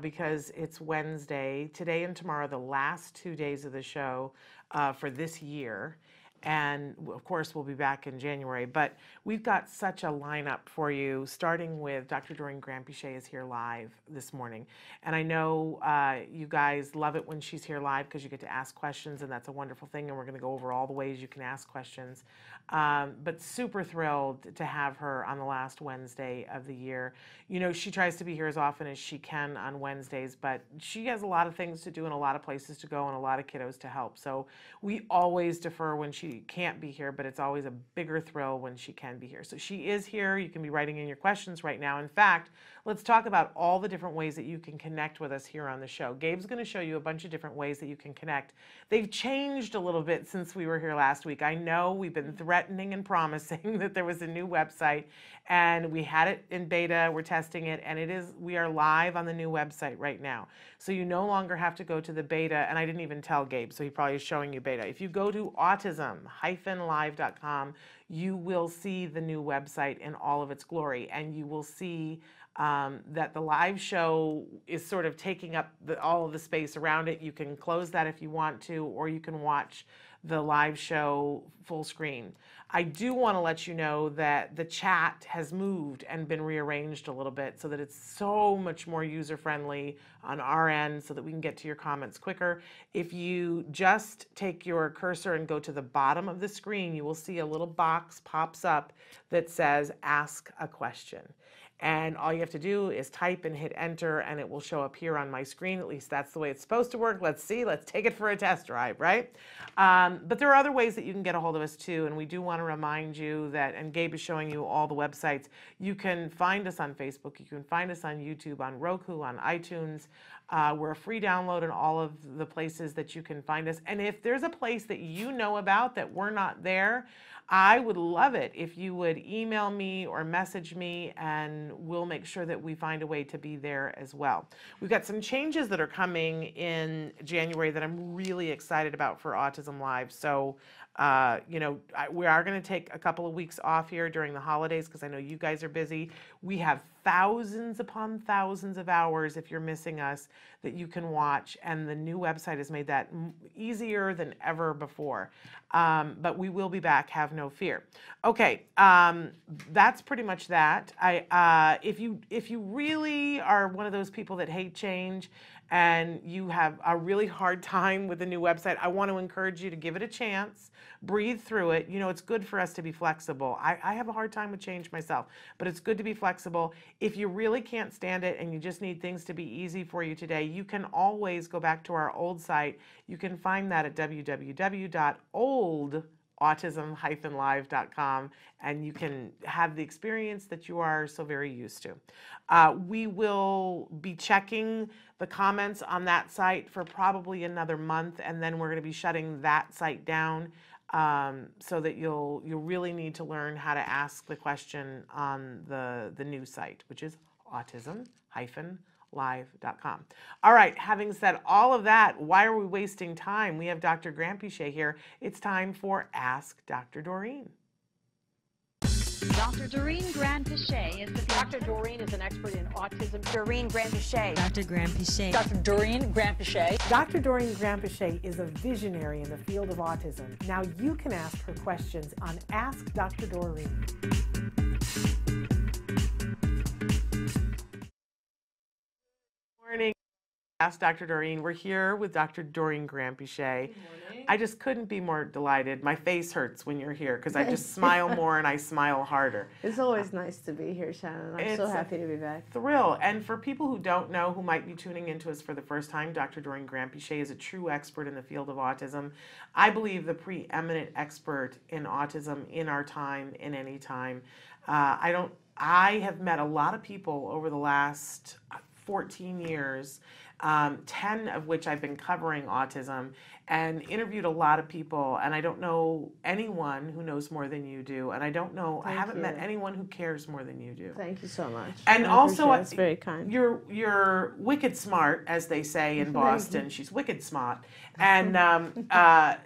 Because it's Wednesday, today and tomorrow, the last two days of the show uh, for this year. And of course, we'll be back in January. But we've got such a lineup for you, starting with Dr. Doreen Granpeesheh is here live this morning. And I know uh, you guys love it when she's here live because you get to ask questions, and that's a wonderful thing. And we're going to go over all the ways you can ask questions. Um, but super thrilled to have her on the last Wednesday of the year. You know, she tries to be here as often as she can on Wednesdays, but she has a lot of things to do and a lot of places to go and a lot of kiddos to help. So we always defer when she can't be here, but it's always a bigger thrill when she can be here. So she is here. You can be writing in your questions right now. In fact, let's talk about all the different ways that you can connect with us here on the show. Gabe's going to show you a bunch of different ways that you can connect. They've changed a little bit since we were here last week. I know we've been threatening and promising that there was a new website, and we had it in beta. We're testing it, and it is we are live on the new website right now. So you no longer have to go to the beta, and I didn't even tell Gabe, so he probably is showing you beta. If you go to autism-live.com, you will see the new website in all of its glory, and you will see um, that the live show is sort of taking up the, all of the space around it. You can close that if you want to, or you can watch the live show full screen. I do want to let you know that the chat has moved and been rearranged a little bit so that it's so much more user friendly on our end so that we can get to your comments quicker. If you just take your cursor and go to the bottom of the screen, you will see a little box pops up that says ask a question. And all you have to do is type and hit enter, and it will show up here on my screen. At least that's the way it's supposed to work. Let's see. Let's take it for a test drive, right? Um, but there are other ways that you can get a hold of us too. And we do want to remind you that, and Gabe is showing you all the websites. You can find us on Facebook. You can find us on YouTube, on Roku, on iTunes. Uh, we're a free download in all of the places that you can find us. And if there's a place that you know about that we're not there, I would love it if you would email me or message me, and we'll make sure that we find a way to be there as well. We've got some changes that are coming in January that I'm really excited about for Autism Live. So uh, you know, I, we are going to take a couple of weeks off here during the holidays because I know you guys are busy. We have thousands upon thousands of hours if you're missing us that you can watch, and the new website has made that easier than ever before. Um, but we will be back, have no fear. Okay, um, that's pretty much that. I, uh, if you if you really are one of those people that hate change and you have a really hard time with the new website, I want to encourage you to give it a chance, breathe through it. You know, it's good for us to be flexible. I, I, have a hard time with change myself, but it's good to be flexible. If you really can't stand it and you just need things to be easy for you today, you can always go back to our old site. You can find that at www.old autism-live.com and you can have the experience that you are so very used to. Uh, we will be checking the comments on that site for probably another month and then we're going to be shutting that site down um, so that you'll you'll really need to learn how to ask the question on the the new site which is autism hyphen live.com. All right, having said all of that, why are we wasting time? We have Dr. Granpeesheh here. It's time for Ask Dr. Doreen. Dr. Doreen Granpeesheh is the Dr. Doreen is an expert in autism. Doreen Granpeesheh. Dr. Granpeesheh. Dr. Doreen Granpeesheh. Dr. Doreen Granpeesheh is a visionary in the field of autism. Now you can ask her questions on Ask Dr. Doreen. Ask Dr. Doreen. We're here with Dr. Doreen Granpeesheh. I just couldn't be more delighted. My face hurts when you're here because I just smile more and I smile harder. It's always nice to be here, Shannon. I'm so It's happy to be back. Thrill. And for people who don't know, who might be tuning into us for the first time, Dr. Doreen Granpeesheh is a true expert in the field of autism. I believe the preeminent expert in autism in our time, in any time. Uh, I don't. I have met a lot of people over the last 14 years, um, 10 of which I've been covering autism, and interviewed a lot of people. And I don't know anyone who knows more than you do. And I don't know, I haven't met anyone who cares more than you do. Thank you so much. And I also, it's very kind. You're you're wicked smart, as they say in Boston. She's wicked smart, and um, uh,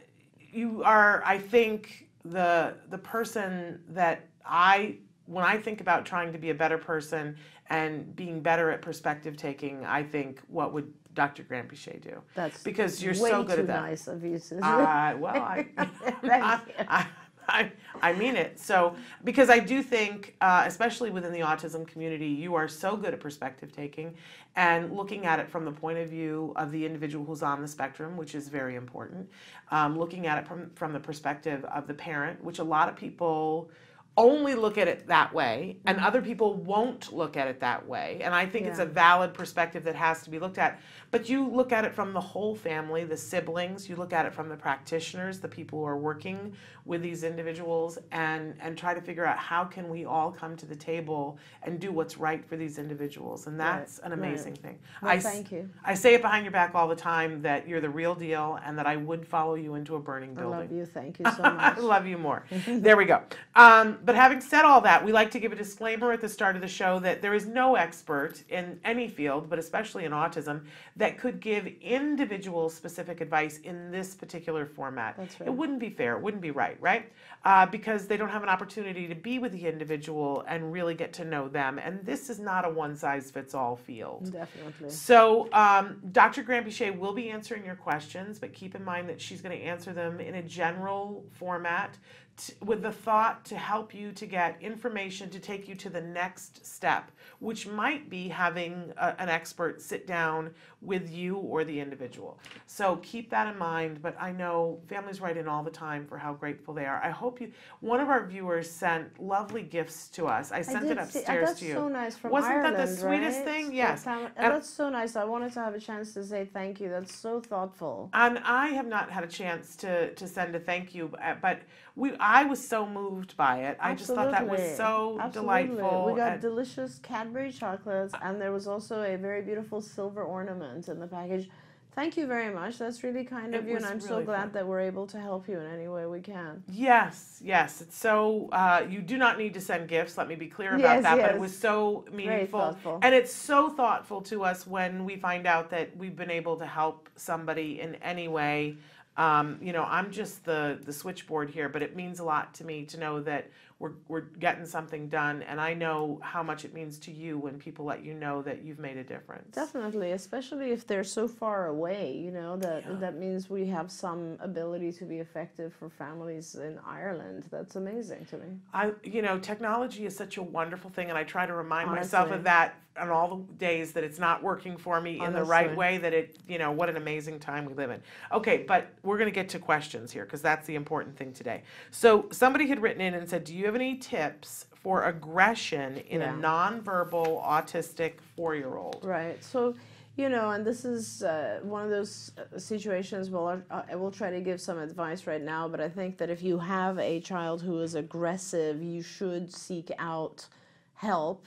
you are, I think, the the person that I when I think about trying to be a better person and being better at perspective taking, I think what would Dr. Granpeesheh do? That's because you're so good at that. nice of you, Susan. Uh, well, I, I. I, I, I mean it. So, because I do think, uh, especially within the autism community, you are so good at perspective taking and looking at it from the point of view of the individual who's on the spectrum, which is very important. Um, looking at it from, from the perspective of the parent, which a lot of people only look at it that way, and other people won't look at it that way. And I think it's a Mm-hmm. Valid perspective that has to be looked at. But you look at it from the whole family, the siblings, you look at it from the practitioners, the people who are working with these individuals, and, and try to figure out how can we all come to the table and do what's right for these individuals. And that's an right. amazing thing. Well, I thank you. I say it behind your back all the time that you're the real deal and that I would follow you into a burning building. I love you. Thank you so I much. love you more. there we go. Um, but having said all that, we like to give a disclaimer at the start of the show that there is no expert in any field, but especially in autism, that could give individual specific advice in this particular format. That's It wouldn't be fair. It wouldn't be right, right? Uh, because they don't have an opportunity to be with the individual and really get to know them. And this is not a one size fits all field. Definitely. So, um, Dr. Granpeesheh will be answering your questions, but keep in mind that she's going to answer them in a general format t- with the thought to help you to get information to take you to the next step, which might be having a, an expert sit down with you or the individual. So, keep that in mind. But I know families write in all the time for how grateful they are. I hope you, one of our viewers sent lovely gifts to us. I sent it see- uh, upstairs that's to you. so nice from Wasn't Ireland, that the sweetest right? thing? Yes. And- that's so nice. I wanted to have a chance to say thank you. That's so thoughtful. And I have not had a chance to, to send a thank you, uh, but we I was so moved by it. I just thought that was Absolutely. so Absolutely. delightful. We got and- delicious Cadbury chocolates, and there was also a very beautiful silver ornament in the package. Thank you very much. That's really kind of It you, and I'm so glad fun. that we're able to help you in any way we can. yes, yes. It's so uh, you do not need to send gifts. Let me be clear about Yes, that. But it was so meaningful, and it's so thoughtful to us when we find out that we've been able to help somebody in any way. Um, you know, I'm just the the switchboard here, but it means a lot to me to know that we're we're getting something done, and I know how much it means to you when people let you know that you've made a difference. Definitely, especially if they're so far away, you know, that that means we have some ability to be effective for families in Ireland. That's amazing to me. I, you know, technology is such a wonderful thing, and I try to remind myself of that on all the days that it's not working for me in the right Honestly. way. That it, you know, what an amazing time we live in. Okay, but we're going to get to questions here because that's the important thing today. So somebody had written in and said, "Do you have any tips for aggression in a nonverbal autistic four-year-old?" Right. So, you know, and this is uh, one of those uh, situations. Well, I, I will try to give some advice right now, but I think that if you have a child who is aggressive, you should seek out help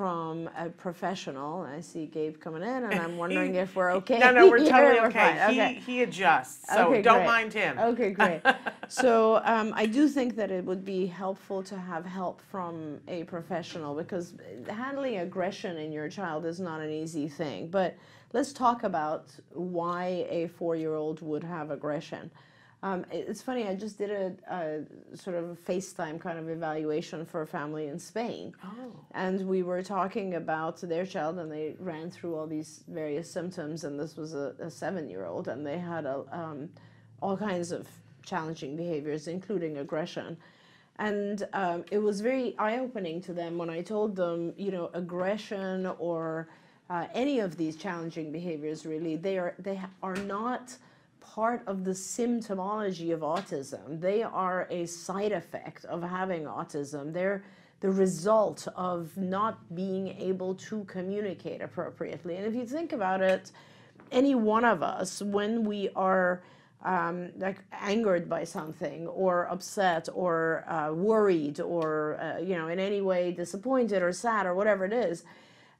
from a professional. I see Gabe coming in, and I'm wondering if we're okay. No, no, we're totally We're okay. fine. He okay. he adjusts, so Okay, don't great. mind him. Okay, great. so um, I do think that it would be helpful to have help from a professional because handling aggression in your child is not an easy thing. But let's talk about why a four-year-old would have aggression. Um, it's funny. I just did a, a sort of a FaceTime kind of evaluation for a family in Spain, and we were talking about their child, and they ran through all these various symptoms. And this was a, a seven-year-old, and they had a um, all kinds of challenging behaviors, including aggression. And um, it was very eye opening to them when I told them, you know, aggression or uh, any of these challenging behaviors really they are they are not part of the symptomology of autism. They are a side effect of having autism. They're the result of not being able to communicate appropriately. And if you think about it any one of us when we are um, like angered by something or upset or uh, worried or uh, you know in any way disappointed or sad or whatever it is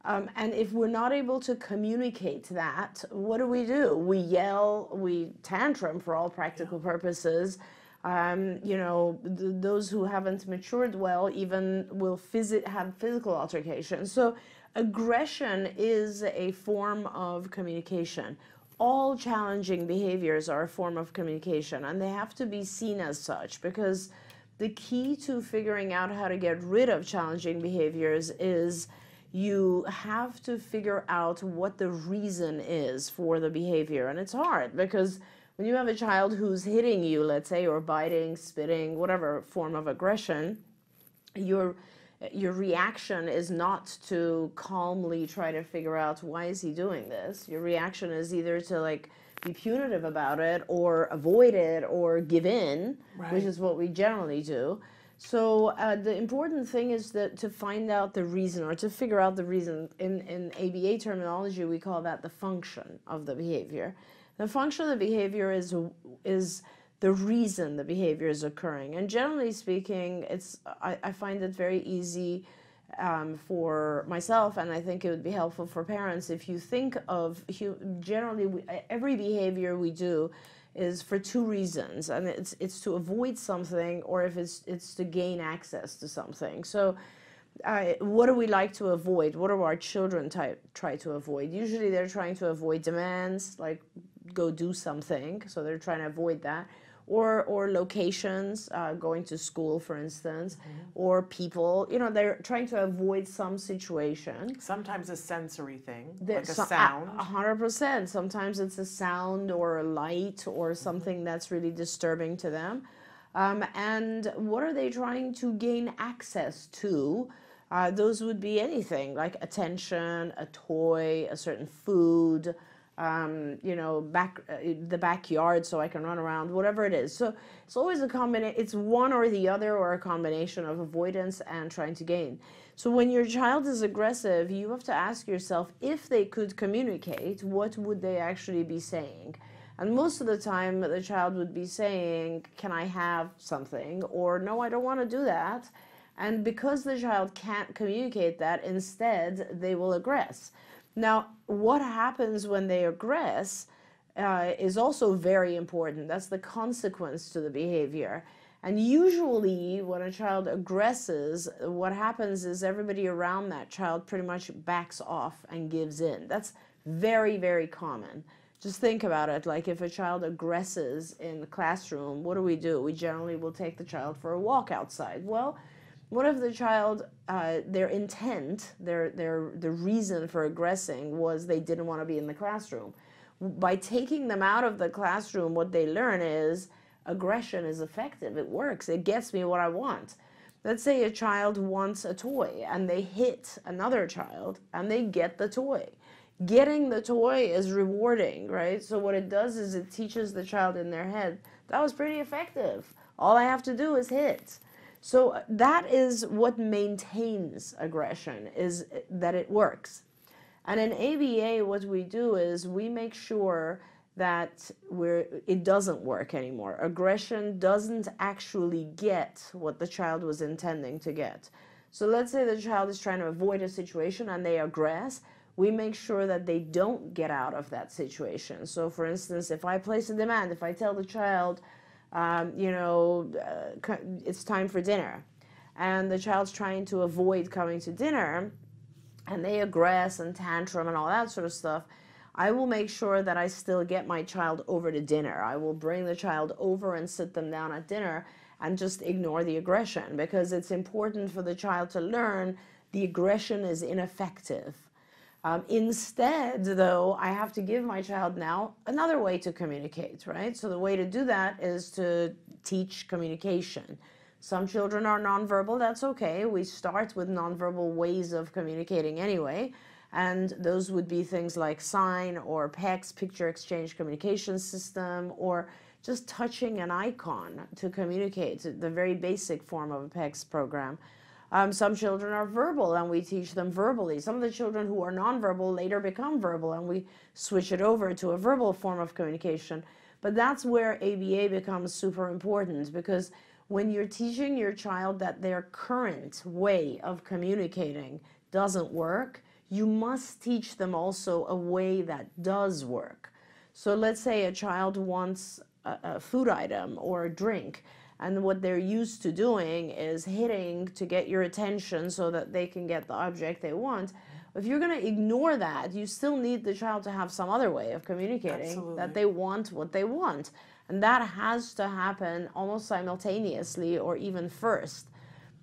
um, and if we're not able to communicate that what do we do? We yell we tantrum for all practical purposes. Um, you know th- those who haven't matured well even will phys- have physical altercations so aggression is a form of communication. All challenging behaviors are a form of communication and they have to be seen as such because the key to figuring out how to get rid of challenging behaviors is you have to figure out what the reason is for the behavior. And it's hard because when you have a child who's hitting you let's say or biting spitting whatever form of aggression you're your reaction is not to calmly try to figure out why is he doing this. Your reaction is either to like be punitive about it or avoid it or give in which is what we generally do so uh, the important thing is that to find out the reason or to figure out the reason in, in aba terminology we call that the function of the behavior the function of the behavior is is the reason the behavior is occurring. And generally speaking, it's I, I find it very easy um, for myself, and I think it would be helpful for parents if you think of generally every behavior we do is for two reasons, and it's it's to avoid something or if it's it's to gain access to something. So. Uh, what do we like to avoid? What do our children ty- try to avoid? Usually, they're trying to avoid demands, like go do something. So they're trying to avoid that, or or locations, uh, going to school, for instance, or people. You know, they're trying to avoid some situation. Sometimes a sensory thing, There's like a some- sound. A hundred percent. Sometimes it's a sound or a light or Mm-hmm. something that's really disturbing to them. Um, and what are they trying to gain access to? Uh, those would be anything like attention, a toy, a certain food, um, you know, back uh, the backyard so I can run around, whatever it is. So it's always a combination. It's one or the other, or a combination of avoidance and trying to gain. So when your child is aggressive, you have to ask yourself if they could communicate, what would they actually be saying? And most of the time, the child would be saying, Can I have something? Or No, I don't want to do that. And because the child can't communicate that, instead, they will aggress. Now, what happens when they aggress uh, is also very important. That's the consequence to the behavior. And usually, when a child aggresses, what happens is everybody around that child pretty much backs off and gives in. That's very, very common. Just think about it. Like if a child aggresses in the classroom, what do we do? We generally will take the child for a walk outside. Well, what if the child, uh, their intent, their, their, the reason for aggressing was they didn't want to be in the classroom? By taking them out of the classroom, what they learn is aggression is effective. It works. It gets me what I want. Let's say a child wants a toy and they hit another child and they get the toy. Getting the toy is rewarding, right? So, what it does is it teaches the child in their head that was pretty effective. All I have to do is hit. So uh, that is what maintains aggression is that it works. And in ABA what we do is we make sure that we're it doesn't work anymore. Aggression doesn't actually get what the child was intending to get. So let's say the child is trying to avoid a situation and they aggress, we make sure that they don't get out of that situation. So for instance, if I place a demand, if I tell the child um, you know, uh, it's time for dinner. And the child's trying to avoid coming to dinner, and they aggress and tantrum and all that sort of stuff. I will make sure that I still get my child over to dinner. I will bring the child over and sit them down at dinner and just ignore the aggression because it's important for the child to learn the aggression is ineffective. Um, instead, though, I have to give my child now another way to communicate, right? So the way to do that is to teach communication. Some children are nonverbal, that's okay. We start with nonverbal ways of communicating anyway. And those would be things like sign or PECS, picture exchange communication system, or just touching an icon to communicate, the very basic form of a PECS program. Um, some children are verbal and we teach them verbally. Some of the children who are nonverbal later become verbal and we switch it over to a verbal form of communication. But that's where ABA becomes super important because when you're teaching your child that their current way of communicating doesn't work, you must teach them also a way that does work. So let's say a child wants a, a food item or a drink and what they're used to doing is hitting to get your attention so that they can get the object they want. If you're going to ignore that you still need the child to have some other way of communicating Absolutely. that they want what they want. And that has to happen almost simultaneously or even first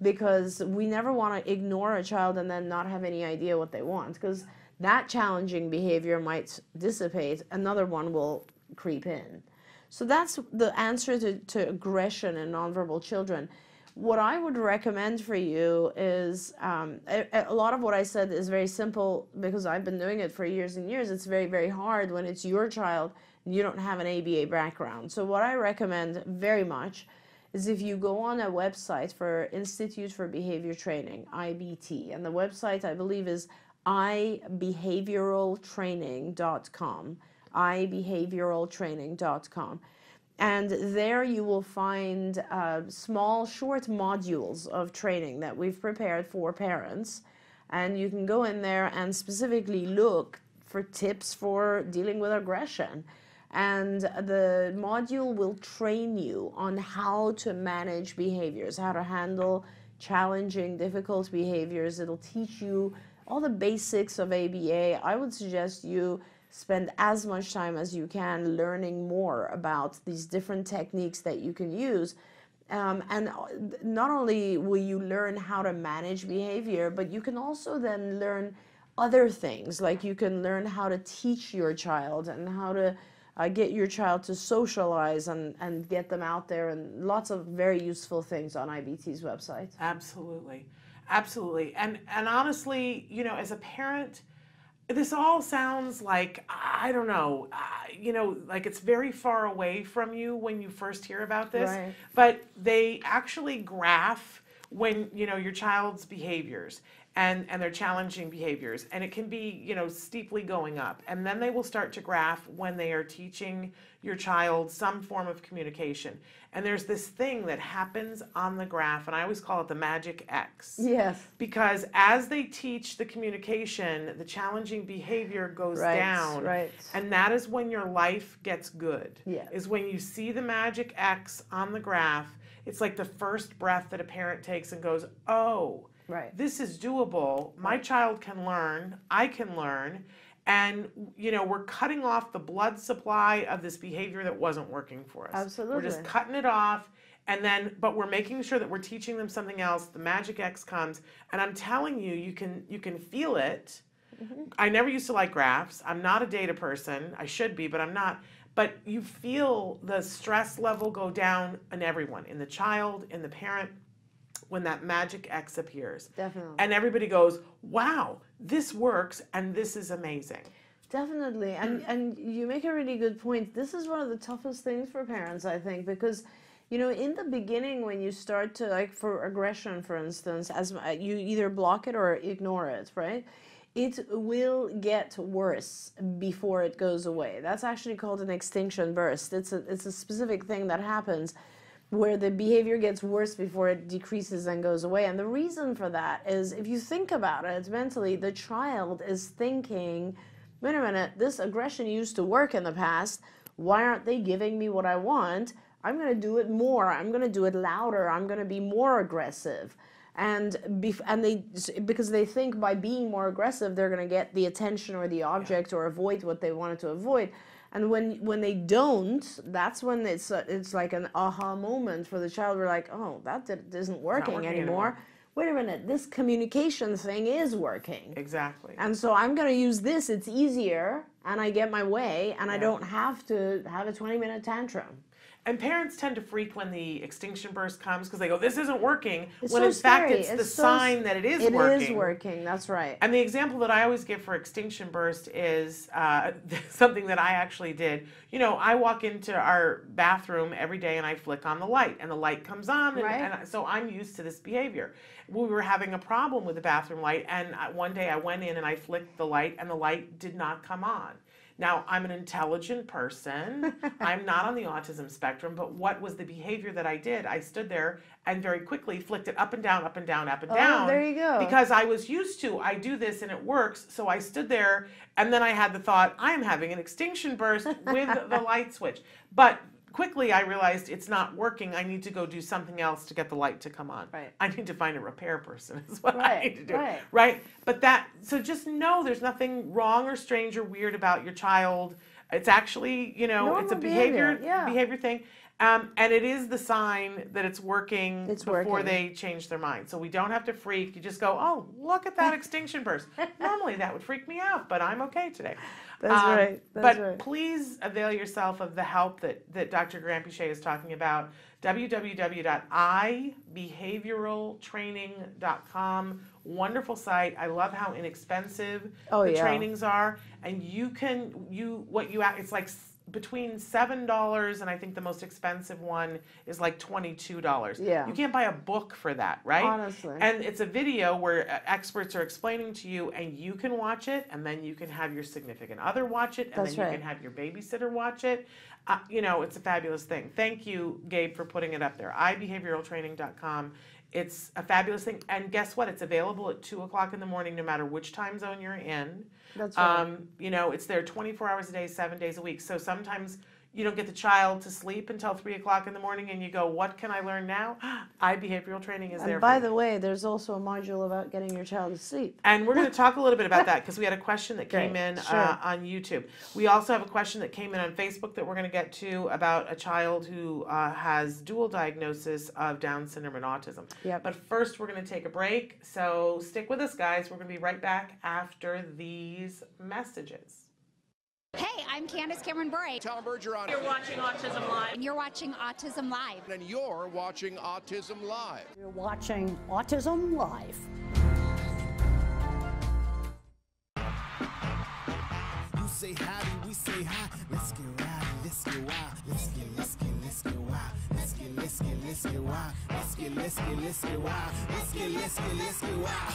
because we never want to ignore a child and then not have any idea what they want because that challenging behavior might dissipate. Another one will creep in so that's the answer to, to aggression in nonverbal children. What I would recommend for you is um, a, a, lot of what I said is very simple because I've been doing it for years and years. It's very, very hard when it's your child and you don't have an ABA background. So, what I recommend very much is if you go on a website for Institute for Behavior Training, IBT, and the website I believe is ibehavioraltraining.com ibehavioraltraining.com. And there you will find uh, small, short modules of training that we've prepared for parents. And you can go in there and specifically look for tips for dealing with aggression. And the module will train you on how to manage behaviors, how to handle challenging, difficult behaviors. It'll teach you all the basics of ABA. I would suggest you spend as much time as you can learning more about these different techniques that you can use. Um, and uh, not only will you learn how to manage behavior, but you can also then learn other things. Like you can learn how to teach your child and how to uh, get your child to socialize and, and get them out there, and lots of very useful things on IBT's website. Absolutely. Absolutely. And, and honestly, you know, as a parent, this all sounds like I don't know, uh, you know, like it's very far away from you when you first hear about this. Right. But they actually graph when you know your child's behaviors and and their challenging behaviors and it can be you know steeply going up and then they will start to graph when they are teaching your child some form of communication and there's this thing that happens on the graph and i always call it the magic x Yes. because as they teach the communication the challenging behavior goes Right, down right. and that is when your life gets good Yeah. is when you see the magic x on the graph it's like the first breath that a parent takes and goes oh Right. this is doable. My child can learn. I can learn. And, you know, we're cutting off the blood supply of this behavior that wasn't working for us. Absolutely. We're just cutting it off. And then, but we're making sure that we're teaching them something else. The magic X comes. And I'm telling you, you can, you can feel it. Mm-hmm. I never used to like graphs. I'm not a data person. I should be, but I'm not. But you feel the stress level go down in everyone, in the child, in the parent when that magic X appears. Definitely. And everybody goes, wow, this works and this is amazing. Definitely, and and you make a really good point. This is one of the toughest things for parents, I think, because you know, in the beginning when you start to like for aggression, for instance, as uh, you either block it or ignore it, right? It will get worse before it goes away. That's actually called an extinction burst. It's a it's a specific thing that happens where the behavior gets worse before it decreases and goes away. And the reason for that is if you think about it mentally, the child is thinking, wait a minute, this aggression used to work in the past. Why aren't they giving me what I want? I'm going to do it more. I'm going to do it louder. I'm going to be more aggressive. And bef- and they because they think by being more aggressive they're going to get the attention or the object or avoid what they wanted to avoid. And when when they don't, that's when it's a, it's like an aha moment for the child. We're like, oh, that did, isn't working, working anymore. anymore. Wait a minute, this communication thing is working. Exactly. And so I'm going to use this. It's easier, and I get my way, and I don't have to have a 20 minute tantrum. And parents tend to freak when the extinction burst comes because they go, "This isn't working." It's when so in fact, scary. it's, the so sign that it is It working. is working. That's right. And the example that I always give for extinction burst is uh, something that I actually did. You know, I walk into our bathroom every day and I flick on the light, and the light comes on, and, Right. and I- so I'm used to this behavior. We were having a problem with the bathroom light, and one day I went in and I flicked the light, and the light did not come on. Now, I'm an intelligent person. I'm not on the autism spectrum, but what was the behavior that I did? I stood there and very quickly flicked it up and down, up and down, up and Oh, down. there you go. Because I was used to, I do this and it works. So I stood there and then I had the thought, I'm having an extinction burst with the light switch. But quickly I realized it's not working. I need to go do something else to get the light to come on. Right. I need to find a repair person is what I need to do. right. Right. But that, so just know there's nothing wrong or strange or weird about your child. It's actually, you know, it's a behavior, behavior, yeah. behavior thing. Um, and it is the sign that it's working It's before working. they change their mind. So we don't have to freak. You just go, oh, look at that extinction burst. Normally that would freak me out, but I'm okay today. Um, That's right, that's but right. please avail yourself of the help that, that Dr. Granpeesheh is talking about. www.ibehavioraltraining.com. Wonderful site. I love how inexpensive Oh, the yeah. trainings are. And you can, you, what you, act- it's like between seven dollars and I think the most expensive one is like twenty-two dollars. Yeah. You can't buy a book for that, right? Honestly. And it's a video where uh, experts are explaining to you, and you can watch it, and then you can have your significant other watch it, and That's then you can have your babysitter watch it. Uh, you know, it's a fabulous thing. Thank you, Gabe, for putting it up there. ibehavioraltraining.com. It's a fabulous thing. And guess what? It's available at 2 o'clock in the morning, no matter which time zone you're in. That's right. Um, you know, it's there 24 hours a day, seven days a week. So sometimes you don't get the child to sleep until 3 o'clock in the morning, and you go, What can I learn now? iBehavioral training is there and for by the way, there's also a module about getting your child to sleep. And we're going to talk a little bit about that because we had a question that came in sure. uh, on YouTube. We also have a question that came in on Facebook that we're going to get to about a child who uh, has dual diagnosis of Down syndrome and autism. Yep. But first, we're going to take a break. So stick with us, guys. We're going to be right back after these messages. Hey, I'm Candace Cameron Bure, Tom Bergeron. You're watching Autism Live. and you're watching Autism Live. And you're watching Autism Live. You're watching Autism Live. You say howdy, we say hi. Let's get rowdy, let's get wild. Let's get, let's get, let's get wild. Let's get, let's get, let's get wild. Let's get, let's get, let's get wild. Let's get, let's get, let's get wild.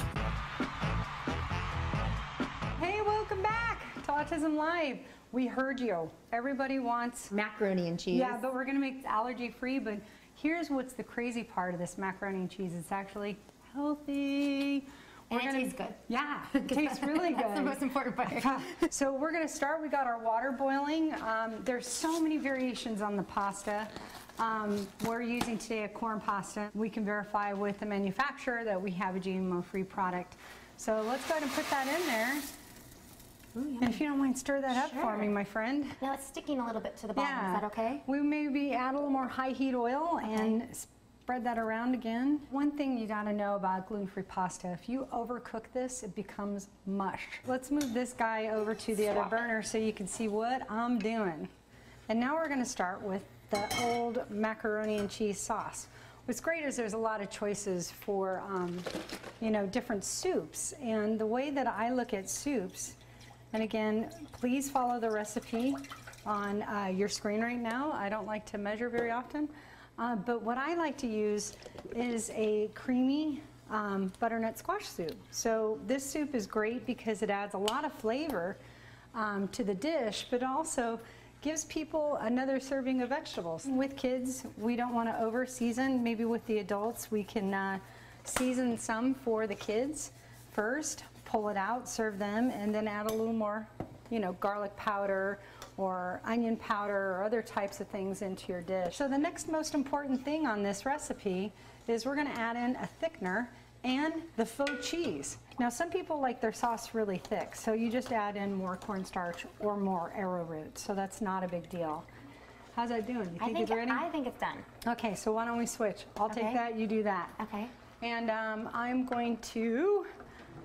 Hey, welcome back to Autism Live. We heard you. Everybody wants Macaroni and cheese. Yeah, but we're gonna make it allergy free. But here's what's the crazy part of this macaroni and cheese. It's actually healthy. We're And it tastes good. Yeah, it tastes really good. That's the most important part. So we're gonna start, we got our water boiling. Um, there's so many variations on the pasta. Um, we're using today a corn pasta. We can verify with the manufacturer that we have a GMO-free product. So let's go ahead and put that in there. And if you don't mind, stir that up for me, my friend. Now it's sticking a little bit to the bottom. Yeah. Is that okay? We maybe add a little more high heat oil and spread that around again. One thing you gotta know about gluten-free pasta, if you overcook this, it becomes mush. Let's move this guy over to the other burner so you can see what I'm doing. And now we're gonna start with the old macaroni and cheese sauce. What's great is there's a lot of choices for, um, you know, different soups. And the way that I look at soups, and again, please follow the recipe on uh, your screen right now. I don't like to measure very often. Uh, but what I like to use is a creamy um, butternut squash soup. So this soup is great because it adds a lot of flavor um, to the dish, but also gives people another serving of vegetables. With kids, we don't want to over season. Maybe with the adults, we can uh, season some for the kids first, pull it out, serve them, and then add a little more, you know, garlic powder or onion powder or other types of things into your dish. So the next most important thing on this recipe is we're going to add in a thickener and the faux cheese. Now some people like their sauce really thick, so you just add in more cornstarch or more arrowroot, so that's not a big deal. How's that doing? You I think think it's ready? I think it's done. Okay, so why don't we switch? I'll take that, you do that. Okay. And um, I'm going to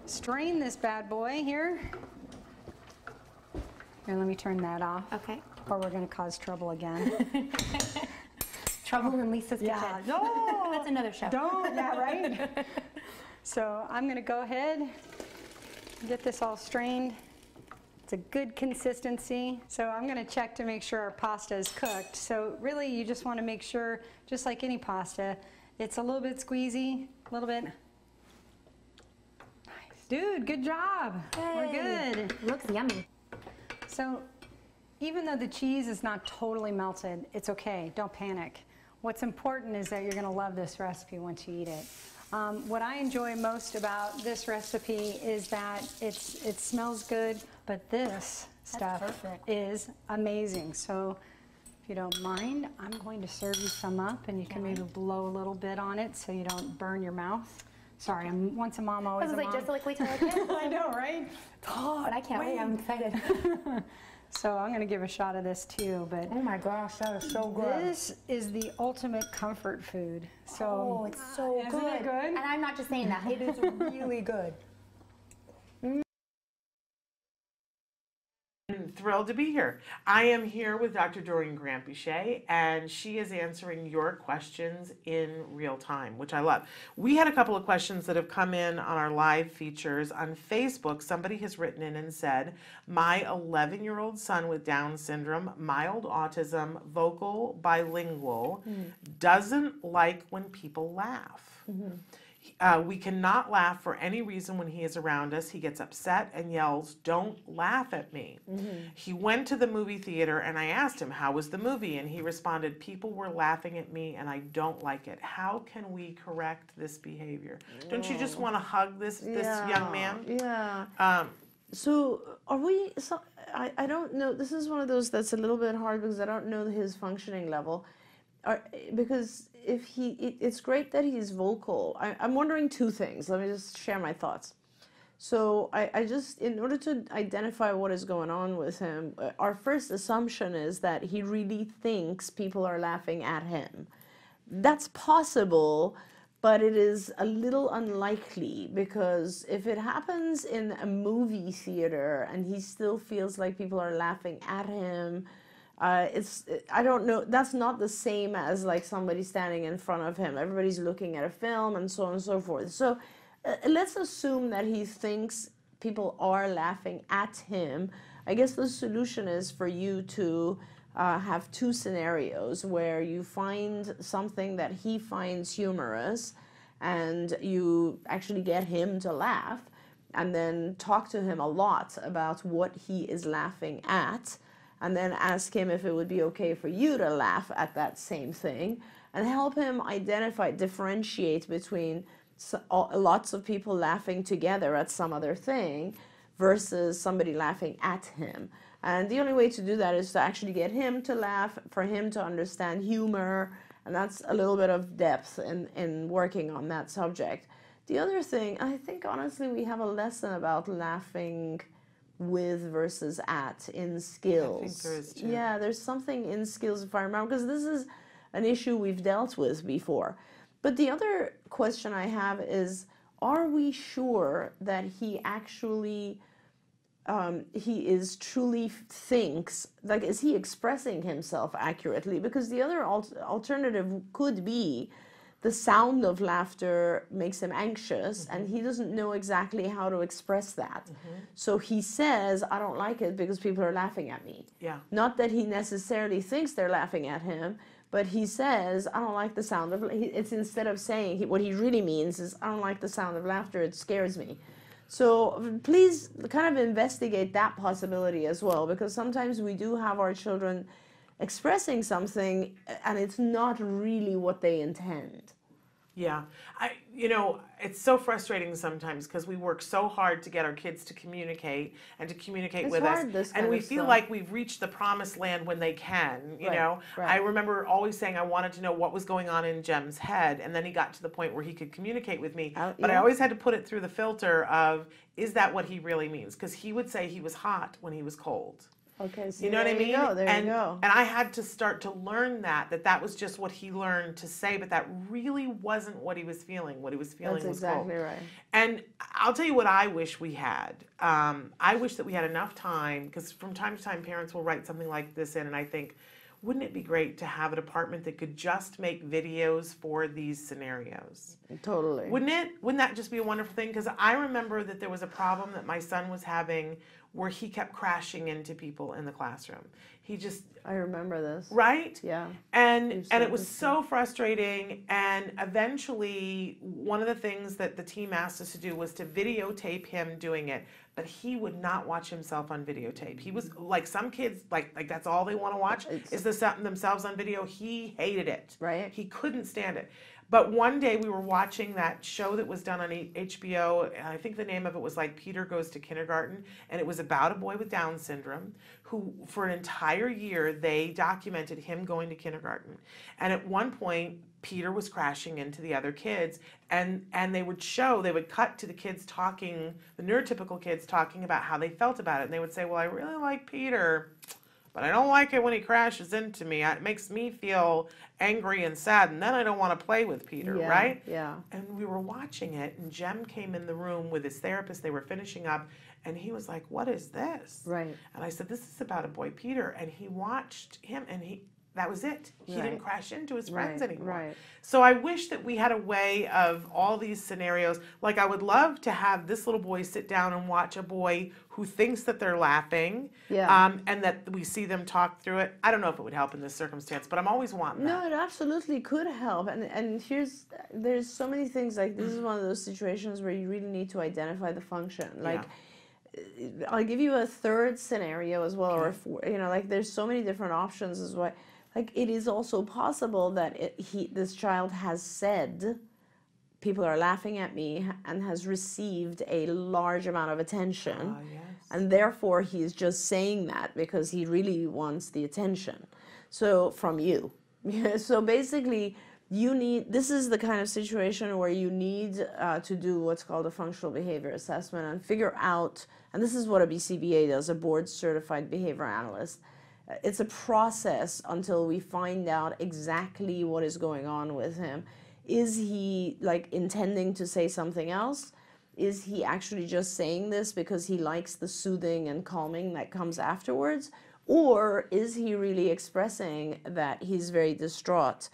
strain this bad boy here. Here, let me turn that off. Okay. Or we're going to cause trouble again. Trouble in Lisa's Yeah, Kitchen. no. That's another show. Don't, yeah, right? so I'm going to go ahead, get this all strained. It's a good consistency. So I'm going to check to make sure our pasta is cooked. So really you just want to make sure, just like any pasta, it's a little bit squeezy, a little bit. Dude, good job. We're Yay. good. Looks yummy. So even though the cheese is not totally melted, it's okay. Don't panic. What's important is that you're going to love this recipe once you eat it. Um, what I enjoy most about this recipe is that it's it smells good, but this stuff perfect. is amazing. So if you don't mind, I'm going to serve you some up, and you can maybe blow a little bit on it so you don't burn your mouth. Sorry, I'm once a mom, always was a like, mom. just like we tell our kids. I know, right? But I can't wait. I'm excited. So I'm going to give a shot of this too, but Oh my gosh, that is so good. This is the ultimate comfort food. So Oh, it's so Isn't good. it good? And I'm not just saying that. It is really good. I'm thrilled to be here. I am here with Dr. Doreen Granpeesheh, and she is answering your questions in real time, which I love. We had a couple of questions that have come in on our live features on Facebook. Somebody has written in and said, My 11 year old son with Down syndrome, mild autism, vocal, bilingual, mm-hmm. doesn't like when people laugh. Mm-hmm. Uh, we cannot laugh for any reason when he is around us. He gets upset and yells, Don't laugh at me. He went to the movie theater and I asked him, How was the movie? And he responded, People were laughing at me and I don't like it. How can we correct this behavior? Don't you just want to hug this, this young man? Yeah. Um, So are we? So I, I don't know. This is one of those that's a little bit hard because I don't know his functioning level. Are, because if he, it, it's great that he's vocal. I, I'm wondering two things. Let me just share my thoughts. So I, I just, in order to identify what is going on with him, uh, our first assumption is that he really thinks people are laughing at him. That's possible, but it is a little unlikely because if it happens in a movie theater and he still feels like people are laughing at him, uh, it's I don't know. That's not the same as like somebody standing in front of him. Everybody's looking at a film and so on and so forth. So uh, let's assume that he thinks people are laughing at him. I guess the solution is for you to uh, have two scenarios where you find something that he finds humorous and you actually get him to laugh and then talk to him a lot about what he is laughing at and then ask him if it would be okay for you to laugh at that same thing and help him identify differentiate between lots of people laughing together at some other thing versus somebody laughing at him. And the only way to do that is to actually get him to laugh for him to understand humor and that's a little bit of depth in, in working on that subject. The other thing i think honestly we have a lesson about laughing with versus at in skills. there is. Yeah, there's something in skills if I remember because this is an issue we've dealt with before. But the other question I have is are we sure that he actually um, he is truly thinks like is he expressing himself accurately because the other al- alternative could be the sound of laughter makes him anxious and mm-hmm. he doesn't know exactly how to express that. Mm-hmm. So he says i don't like it because people are laughing at me. Yeah. not that he necessarily thinks they're laughing at him but he says i don't like the sound of it's instead of saying he, what he really means is i don't like the sound of laughter it scares me. So please kind of investigate that possibility as well because sometimes we do have our children expressing something and it's not really what they intend Yeah, I you know it's so frustrating sometimes because we work so hard to get our kids to communicate and to communicate It's with hard, us, and we feel stuff. like we've reached the promised land when they can. You Right, know, right. I remember always saying I wanted to know what was going on in Jem's head, and then he got to the point where he could communicate with me. Oh, but I always had to put it through the filter of is that what he really means? Because he would say he was hot when he was cold. Okay so You know what I mean? go there and, you go and I had to start to learn that that that was just what he learned to say, but that really wasn't what he was feeling. What he was feeling that's was exactly cold. right And I'll tell you what I wish we had. Um, I wish that we had enough time because from time to time parents will write something like this in, and I think, wouldn't it be great to have a department that could just make videos for these scenarios? Totally. Wouldn't it? Wouldn't that just be a wonderful thing? Because I remember that there was a problem that my son was having where he kept crashing into people in the classroom. He just I remember this. right Yeah. and You've and it was so frustrating and eventually one of the things that the team asked us to do was to videotape him doing it but he would not watch himself on videotape he was like some kids like like that's all they want to watch is the themselves on video he hated it Right. he couldn't stand it but one day we were watching that show that was done on HBO. I think the name of it was like Peter Goes to Kindergarten. And it was about a boy with Down syndrome who, for an entire year, they documented him going to kindergarten. And at one point, Peter was crashing into the other kids. And, and they would show, they would cut to the kids talking, the neurotypical kids talking about how they felt about it. And they would say, Well, I really like Peter but I don't like it when he crashes into me. It makes me feel angry and sad, and then I don't want to play with Peter, Yeah, right? yeah. And we were watching it, and Jem came in the room with his therapist. They were finishing up, and he was like, What is this? Right. And I said, This is about a boy, Peter. And he watched him, and he that was it. He didn't crash into his friends Right, anymore. right. So I wish that we had a way of all these scenarios. Like I would love to have this little boy sit down and watch a boy who thinks that they're laughing, Yeah. um, and that we see them talk through it. I don't know if it would help in this circumstance, but I'm always wanting No, that. it absolutely could help. And and here's there's so many things like this is one of those situations where you really need to identify the function. Like I'll give you a third scenario as well, or a four, you know, like there's so many different options as well. Like it is also possible that it, he this child has said, people are laughing at me, and has received a large amount of attention, and therefore he's just saying that because he really wants the attention. So from you, so basically. You need. This is the kind of situation where you need uh, to do what's called a functional behavior assessment and figure out. And this is what a BCBA does, a board certified behavior analyst. It's a process until we find out exactly what is going on with him. Is he like intending to say something else? Is he actually just saying this because he likes the soothing and calming that comes afterwards? Or is he really expressing that he's very distraught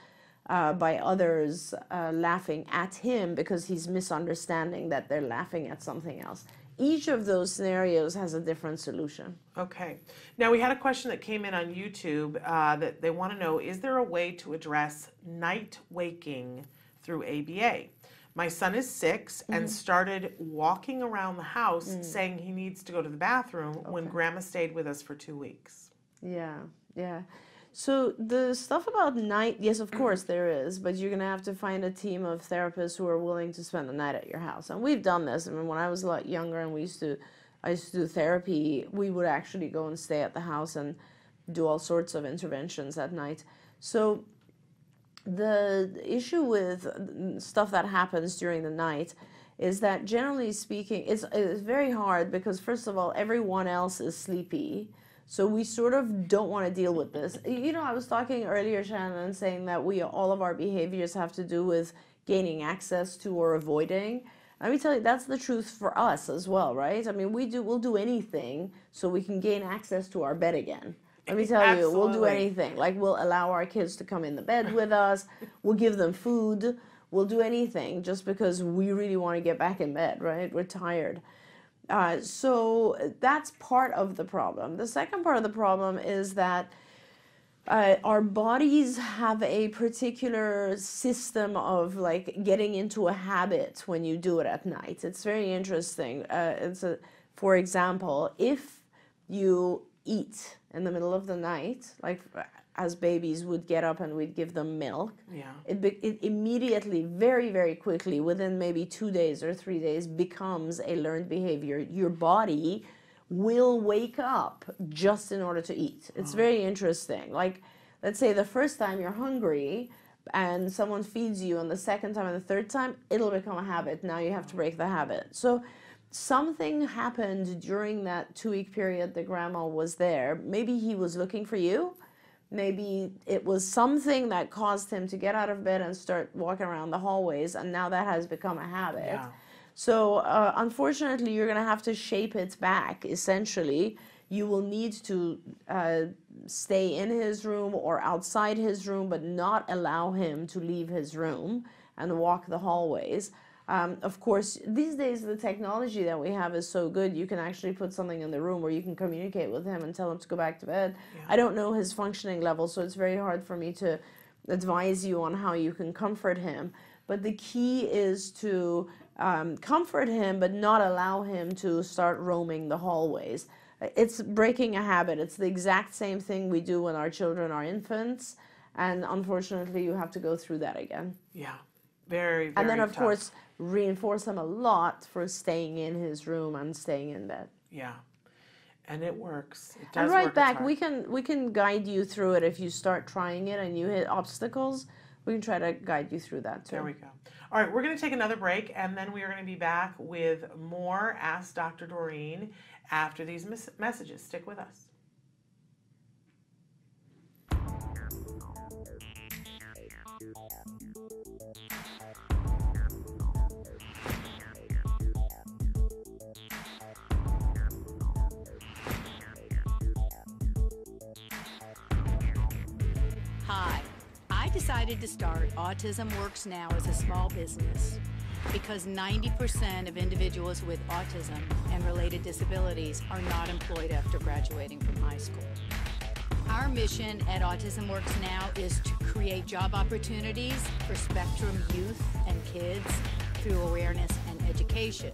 uh, by others uh, laughing at him because he's misunderstanding that they're laughing at something else? Each of those scenarios has a different solution. Okay. Now we had a question that came in on YouTube uh, that they want to know: Is there a way to address night waking through ABA? My son is 6 and Mhm. started walking around the house Mm. saying he needs to go to the bathroom when Grandma stayed with us for two weeks. Yeah, yeah. So the stuff about night, yes, of mm-hmm. course there is, but you're gonna have to find a team of therapists who are willing to spend the night at your house. And we've done this. I mean, when I was a lot younger and we used to, I used to do therapy, we would actually go and stay at the house and do all sorts of interventions at night. So the issue with stuff that happens during the night is that generally speaking it's, it's very hard because first of all everyone else is sleepy so we sort of don't want to deal with this you know i was talking earlier shannon saying that we all of our behaviors have to do with gaining access to or avoiding let me tell you that's the truth for us as well right i mean we do we'll do anything so we can gain access to our bed again let me tell you, we'll do anything. Like we'll allow our kids to come in the bed with us. We'll give them food. We'll do anything just because we really want to get back in bed, right? We're tired. Uh, so that's part of the problem. The second part of the problem is that uh, our bodies have a particular system of like getting into a habit when you do it at night. It's very interesting. Uh, it's a, for example, if you eat in the middle of the night, like as babies would get up and we'd give them milk, Yeah. it, be, it immediately, very, very quickly, within maybe two days or three days, becomes a learned behavior. Your body will wake up just in order to eat. It's mm. very interesting. Like, let's say the first time you're hungry and someone feeds you, and the second time and the third time, it'll become a habit. Now you have to mm. break the habit. So, something happened during that two week period that grandma was there. Maybe he was looking for you. Maybe it was something that caused him to get out of bed and start walking around the hallways, and now that has become a habit. Yeah. So, uh, unfortunately, you're going to have to shape it back. Essentially, you will need to uh, stay in his room or outside his room, but not allow him to leave his room and walk the hallways. Um, of course, these days the technology that we have is so good. You can actually put something in the room where you can communicate with him and tell him to go back to bed. I don't know his functioning level, so it's very hard for me to advise you on how you can comfort him. But the key is to um, comfort him, but not allow him to start roaming the hallways. It's breaking a habit. It's the exact same thing we do when our children are infants, and unfortunately, you have to go through that again. Yeah. Very, very And then, of tough. course, reinforce him a lot for staying in his room and staying in bed. Yeah. And it works. It does And right work. Back, we can we can guide you through it if you start trying it and you hit obstacles. We can try to guide you through that too. There we go. All right, we're going to take another break and then we are going to be back with more Ask Dr. Doreen after these mes- messages. Stick with us. Decided to start Autism Works Now as a small business because 90% of individuals with autism and related disabilities are not employed after graduating from high school. Our mission at Autism Works Now is to create job opportunities for Spectrum youth and kids through awareness and education.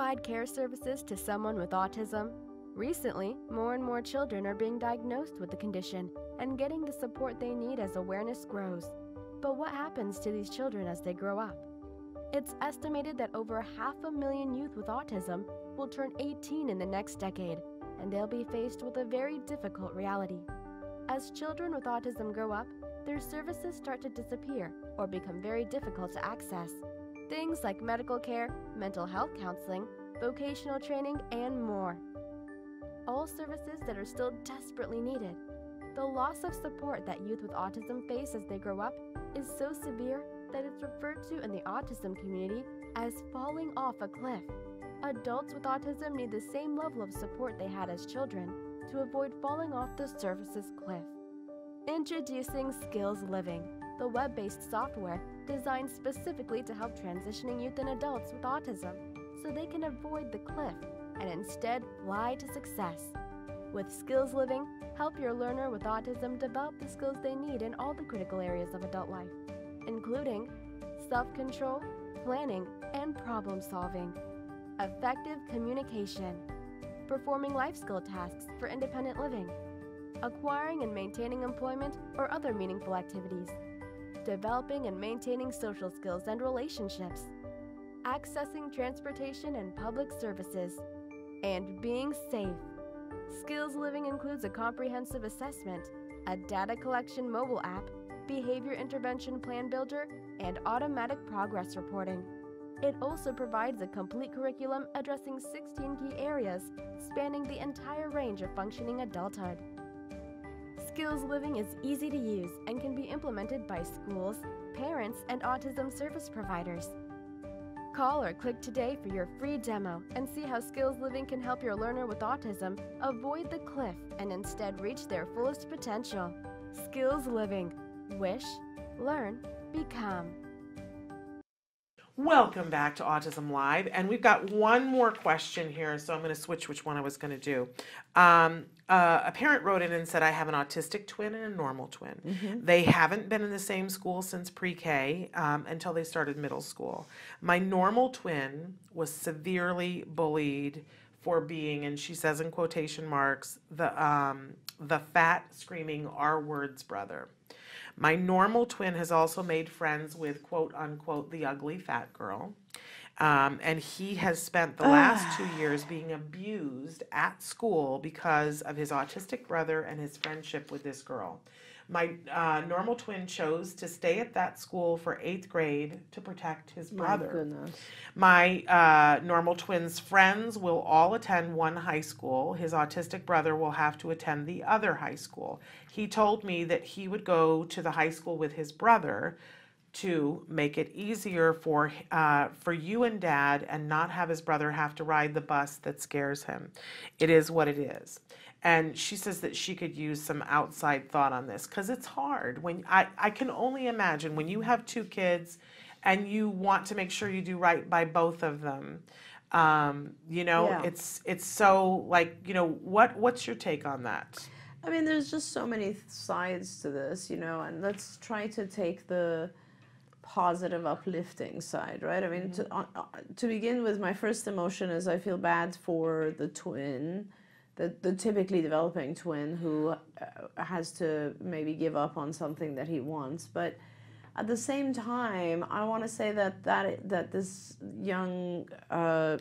Provide care services to someone with autism? Recently, more and more children are being diagnosed with the condition and getting the support they need as awareness grows. But what happens to these children as they grow up? It's estimated that over half a million youth with autism will turn 18 in the next decade, and they'll be faced with a very difficult reality. As children with autism grow up, their services start to disappear or become very difficult to access. Things like medical care, mental health counseling, vocational training, and more. All services that are still desperately needed. The loss of support that youth with autism face as they grow up is so severe that it's referred to in the autism community as falling off a cliff. Adults with autism need the same level of support they had as children to avoid falling off the services cliff. Introducing Skills Living, the web based software designed specifically to help transitioning youth and adults with autism so they can avoid the cliff and instead fly to success. With Skills Living, help your learner with autism develop the skills they need in all the critical areas of adult life, including self control, planning, and problem solving, effective communication, performing life skill tasks for independent living, acquiring and maintaining employment or other meaningful activities, developing and maintaining social skills and relationships, accessing transportation and public services, and being safe. Skills Living includes a comprehensive assessment, a data collection mobile app, behavior intervention plan builder, and automatic progress reporting. It also provides a complete curriculum addressing 16 key areas spanning the entire range of functioning adulthood. Skills Living is easy to use and can be implemented by schools, parents, and autism service providers. Call or click today for your free demo and see how Skills Living can help your learner with autism avoid the cliff and instead reach their fullest potential. Skills Living. Wish, learn, become. Welcome back to Autism Live. And we've got one more question here, so I'm going to switch which one I was going to do. Um, uh, a parent wrote in and said, I have an autistic twin and a normal twin. Mhm. They haven't been in the same school since pre K um, until they started middle school. My normal twin was severely bullied for being, and she says in quotation marks, the, um, the fat, screaming R words brother. My normal twin has also made friends with quote unquote the ugly fat girl. Um, and he has spent the last two years being abused at school because of his autistic brother and his friendship with this girl. My uh, normal twin chose to stay at that school for eighth grade to protect his My brother. goodness. My uh, normal twin's friends will all attend one high school. His autistic brother will have to attend the other high school. He told me that he would go to the high school with his brother to make it easier for uh, for you and dad and not have his brother have to ride the bus that scares him. It is what it is. And she says that she could use some outside thought on this because it's hard. When I, I can only imagine when you have two kids and you want to make sure you do right by both of them. Um, you know, Yeah. it's it's so like, you know, what what's your take on that? I mean, there's just so many sides to this, you know, and let's try to take the positive, uplifting side, right? I mean, to, uh, uh, to begin with, my first emotion is I feel bad for the twin, the, the typically developing twin who uh, has to maybe give up on something that he wants. But at the same time, I want to say that that that this young uh,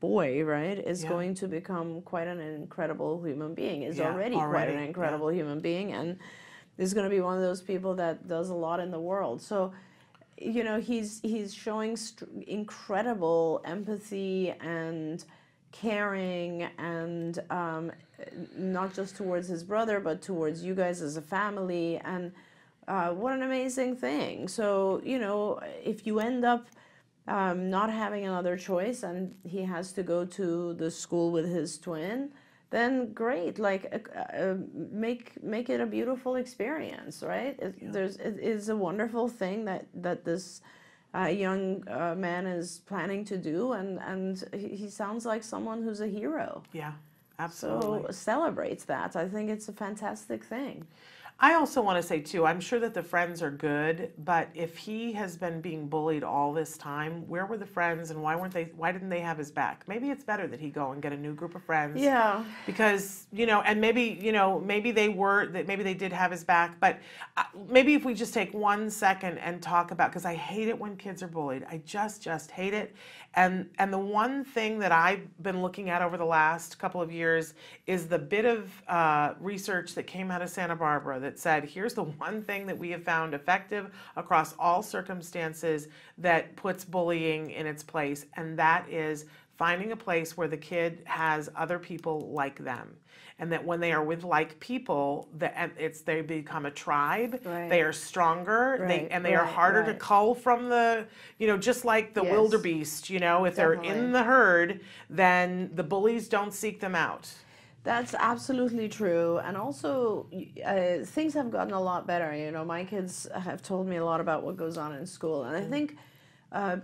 boy, right, is Yeah. going to become quite an incredible human being. Is Yeah, already, quite already, an yeah. incredible human being, and is going to be one of those people that does a lot in the world. So, you know, he's he's showing incredible empathy and caring and um, not just towards his brother but towards you guys as a family and uh, what an amazing thing. So you know if you end up um, not having another choice and he has to go to the school with his twin then great. Like uh, uh, make make it a beautiful experience right? It, there's it is a wonderful thing that that this uh, young uh, man is planning to do and and he, he sounds like someone who's a hero. Yeah, absolutely. so celebrates that. I think it's a fantastic thing I also want to say too, I'm sure that the friends are good, but if he has been being bullied all this time, where were the friends and why weren't they why didn't they have his back? Maybe it's better that he go and get a new group of friends. Yeah. Because, you know, and maybe, you know, maybe they were that maybe they did have his back, but uh, maybe if we just take one second and talk about cuz I hate it when kids are bullied. I just just hate it. And and the one thing that I've been looking at over the last couple of years is the bit of uh, research that came out of Santa Barbara that said here's the one thing that we have found effective across all circumstances that puts bullying in its place, and that is finding a place where the kid has other people like them and that when they are with like people that it's they become a tribe Right. they are stronger they Right, and they are right, harder to cull from the you know just like the Yes. wildebeest you know if they're in the herd then the bullies don't seek them out That's absolutely true. And also, uh, things have gotten a lot better. You know, my kids have told me a lot about what goes on in school. And I think uh,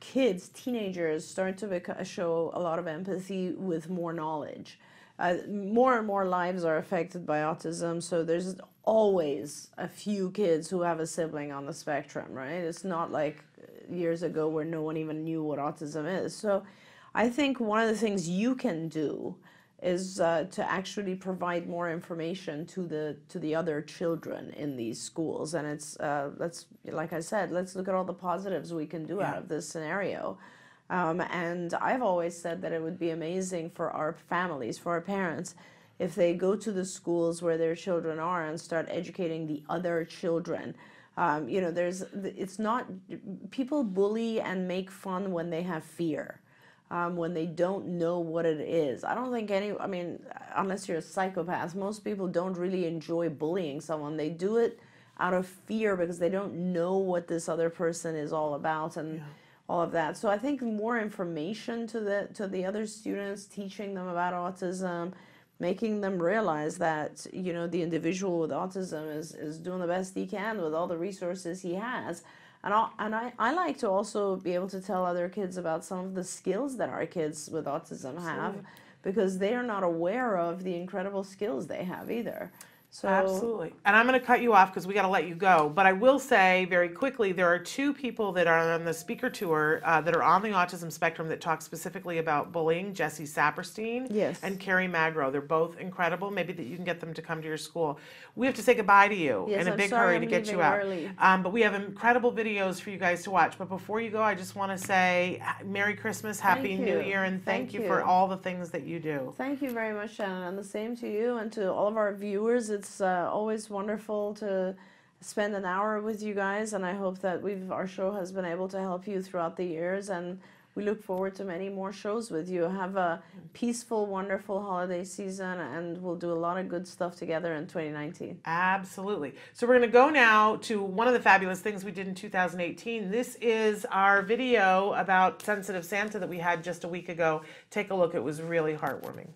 kids, teenagers, start to bec- show a lot of empathy with more knowledge. Uh, more and more lives are affected by autism, so there's always a few kids who have a sibling on the spectrum, right? It's not like years ago where no one even knew what autism is. So I think one of the things you can do is uh, to actually provide more information to the to the other children in these schools. And it's uh, let's like i said let's look at all the positives we can do out of this scenario. Um, and i've always said that it would be amazing for our families for our parents if they go to the schools where their children are and start educating the other children. Um, you know there's it's not people bully and make fun when they have fear um, when they don't know what it is. I don't think any, I mean, unless you're a psychopath, most people don't really enjoy bullying someone. They do it out of fear because they don't know what this other person is all about and all of that. So I think more information to the to the other students, teaching them about autism, making them realize that you know the individual with autism is is doing the best he can with all the resources he has. And, I, and I, I like to also be able to tell other kids about some of the skills that our kids with autism have Absolutely. because they are not aware of the incredible skills they have either. So Absolutely. And I'm going to cut you off because we got to let you go. But I will say very quickly there are two people that are on the speaker tour uh, that are on the autism spectrum that talk specifically about bullying Jesse Saperstein Yes. and Kerry Magro. They're both incredible. Maybe that you can get them to come to your school. We have to say goodbye to you Yes, in a I'm big sorry hurry I'm to get you out. Um, but we have incredible videos for you guys to watch. But before you go, I just want to say Merry Christmas, Happy New. Year, and thank, Thank you for all the things that you do. Thank you very much, Shannon, and the same to you and to all of our viewers. It's uh, always wonderful to spend an hour with you guys, and I hope that we've our show has been able to help you throughout the years. And we look forward to many more shows with you. Have a peaceful, wonderful holiday season, and we'll do a lot of good stuff together in 2019. Absolutely. So we're going to go now to one of the fabulous things we did in 2018. This is our video about Sensitive Santa that we had just a week ago. Take a look. It was really heartwarming.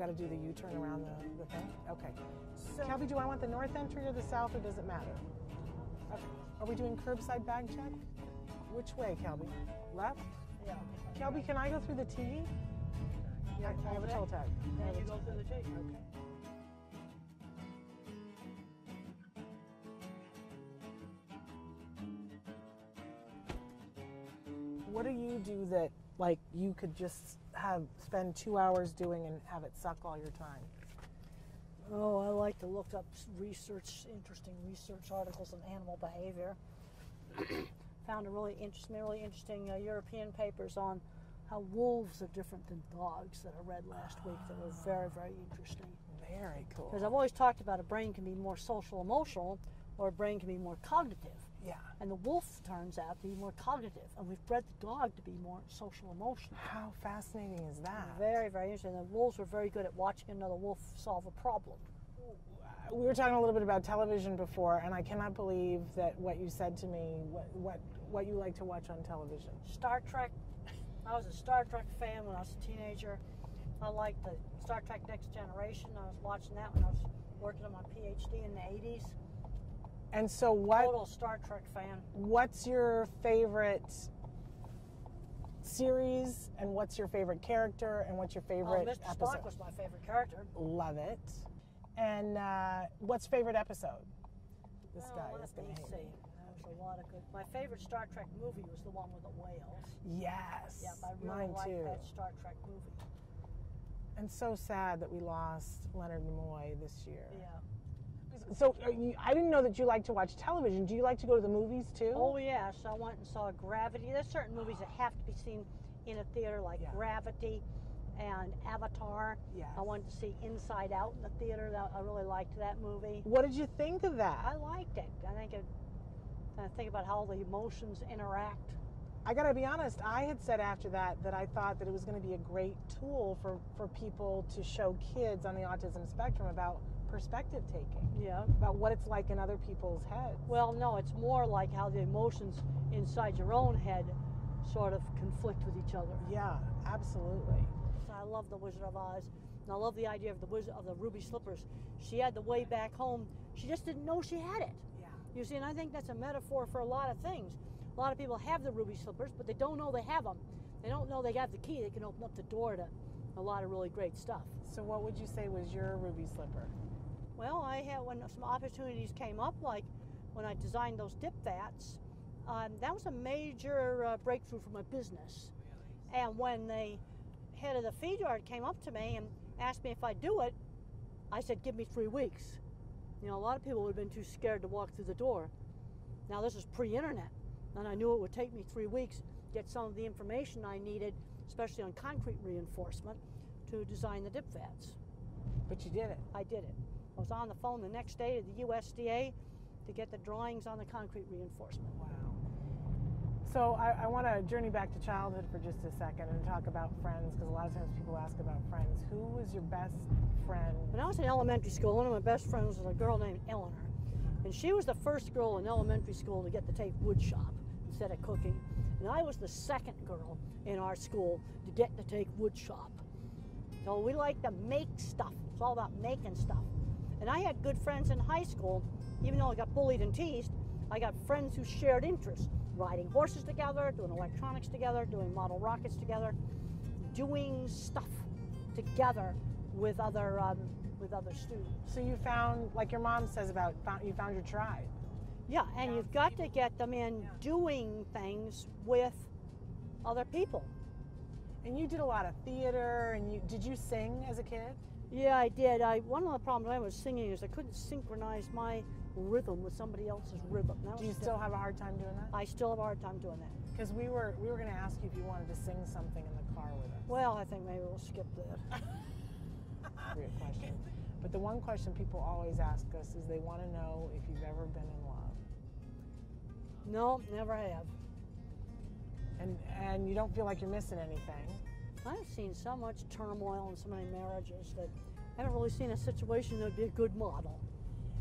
Got to do the U-turn around the, the thing? Okay. So, Kelby, do I want the north entry or the south, or does it matter? Okay. Are we doing curbside bag check? Which way, Kelby? Left? Yeah. Kelby, can I go through the T? Yeah, I have a toll tag. Yeah, you go through the. T. Okay. What do you do that, like, you could just have spend two hours doing and have it suck all your time? Oh, I like to look up research, interesting research articles on animal behavior. Found a really interesting, really interesting uh, European papers on how wolves are different than dogs that I read last week that were very, very interesting. Very cool. Because I've always talked about a brain can be more social emotional or a brain can be more cognitive. Yeah. And the wolf turns out to be more cognitive, and we've bred the dog to be more social emotional. How fascinating is that? Very, very interesting. The wolves were very good at watching another wolf solve a problem. we were talking a little bit about television before, and I cannot believe that what you said to me, what what what you like to watch on television. Star Trek. I was a Star Trek fan when I was a teenager. I liked the Star Trek Next Generation. I was watching that when I was working on my PhD in the 80s. And so, what? Total Star Trek fan. What's your favorite series, and what's your favorite character, and what's your favorite oh, Mr. episode? Spock was my favorite character. Love it. And uh, what's favorite episode? This Oh, guy is going to hate see. me. There's a lot of good. My favorite Star Trek movie was the one with the whales. Yes. Yeah, I really mine liked too. that Star Trek movie. And so sad that we lost Leonard Nimoy this year. Yeah. So are you, I didn't know that you like to watch television. Do you like to go to the movies too? Oh yes, I went and saw Gravity. There's certain movies that have to be seen in a theater, like Gravity and Avatar. Yes. I wanted to see Inside Out in the theater. That, I really liked that movie. What did you think of that? I liked it. I think it. I think about how the emotions interact. I gotta be honest, I had said after that that I thought that it was gonna be a great tool for, for people to show kids on the autism spectrum about perspective taking. Yeah. About what it's like in other people's heads. Well, no, it's more like how the emotions inside your own head sort of conflict with each other. Yeah, absolutely. So I love the Wizard of Oz, and I love the idea of the wizard of the ruby slippers. She had the way back home. She just didn't know she had it. Yeah. You see, and I think that's a metaphor for a lot of things. A lot of people have the ruby slippers, but they don't know they have them. They don't know they got the key that can open up the door to a lot of really great stuff. So what would you say was your ruby slipper? Well, I had when some opportunities came up, like when I designed those dip vats. Um, that was a major uh, breakthrough for my business. And when the head of the feed yard came up to me and asked me if I'd do it, I said, "Give me three weeks." You know, a lot of people would have been too scared to walk through the door. Now this is pre-internet, and I knew it would take me three weeks to get some of the information I needed, especially on concrete reinforcement, to design the dip vats. But you did it. I did it. I was on the phone the next day to the USDA to get the drawings on the concrete reinforcement. Wow. So I, I want to journey back to childhood for just a second and talk about friends because a lot of times people ask about friends. Who was your best friend? When I was in elementary school, one of my best friends was a girl named Eleanor. And she was the first girl in elementary school to get to take wood shop instead of cooking. And I was the second girl in our school to get to take wood shop. So we like to make stuff. It's all about making stuff. And I had good friends in high school, even though I got bullied and teased, I got friends who shared interests. Riding horses together, doing electronics together, doing model rockets together, doing stuff together with other um, with other students. So you found, like your mom says about, found, you found your tribe. Yeah, and you've got to get them in doing things with other people. And you did a lot of theater, and you did you sing as a kid? Yeah, I did. I one of the problems I was singing is I couldn't synchronize my rhythm with somebody else's rhythm. Do you still have a hard time doing that? I still have a hard time doing that. Because we were we were going to ask you if you wanted to sing something in the car with us. Well, I think maybe we'll skip that. Question. But the one question people always ask us is they want to know if you've ever been in love. no, never have. And and you don't feel like you're missing anything. I've seen so much turmoil in so many marriages that I haven't really seen a situation that would be a good model.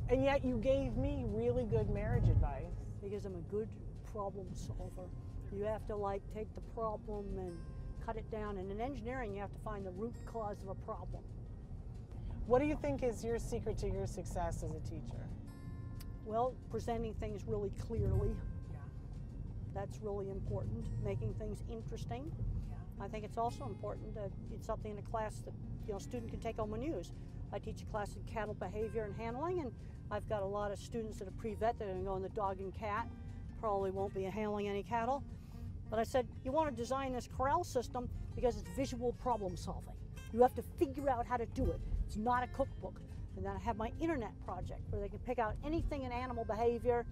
And yet you gave me really good marriage advice. Because I'm a good problem solver. You have to like take the problem and cut it down. And in engineering, you have to find the root cause of a problem. What do you think is your secret to your success as a teacher? Well, presenting things really clearly. Yeah. That's really important. Making things interesting. I think it's also important that it's something in a class that you know student can take home and use. I teach a class in cattle behavior and handling, and I've got a lot of students that are pre-vet that are going to go in the dog and cat. Probably won't be handling any cattle. But I said, you want to design this corral system because it's visual problem solving. You have to figure out how to do it. It's not a cookbook. And then I have my internet project where they can pick out anything in animal behavior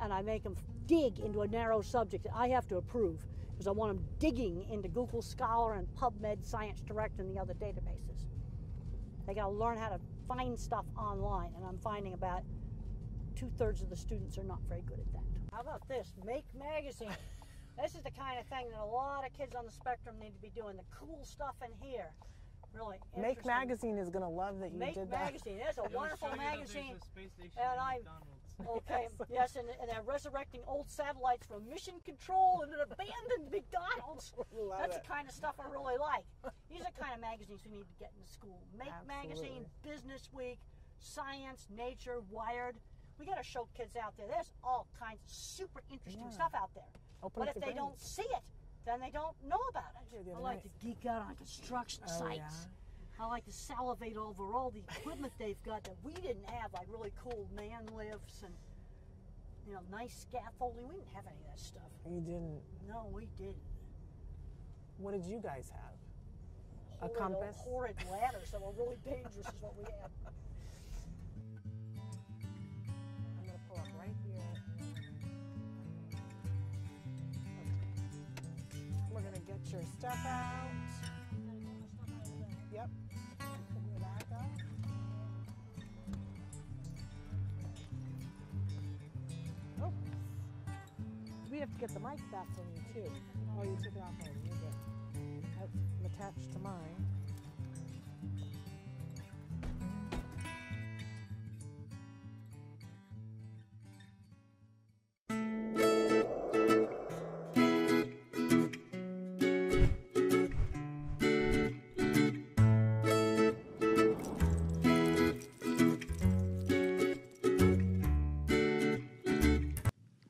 and I make them dig into a narrow subject that I have to approve because I want them digging into Google Scholar and PubMed, Science Direct, and the other databases. They got to learn how to find stuff online, and I'm finding about two thirds of the students are not very good at that. How about this? Make magazine. This is the kind of thing that a lot of kids on the spectrum need to be doing. The cool stuff in here. Really. Make. Magazine is going to love that you Make did that. Make Magazine. That's a wonderful magazine. And I, okay, yes, and, and they're resurrecting old satellites from mission control and an abandoned McDonald's. That's it. the kind of stuff I really like. These are the kind of magazines we need to get in school. Make magazine, Business Week, Science, Nature, Wired. We got to show kids out there. There's all kinds of super interesting Yeah. stuff out there. Open but if the they don't see it, then they don't know about it. I like to geek out on construction Oh, sites. yeah? I like to salivate over all the equipment they've got that we didn't have, like really cool man lifts and you know nice scaffolding. We didn't have any of that stuff. You didn't. No, we didn't. What did you guys have? Horrid, A compass? horrid ladders that were really dangerous is what we had. I'm going to pull up right here. We're going to get your stuff out. Yep. Oh. We have to get the mic back from you too. Oh, you took it off already. You're good. I'm attached to mine.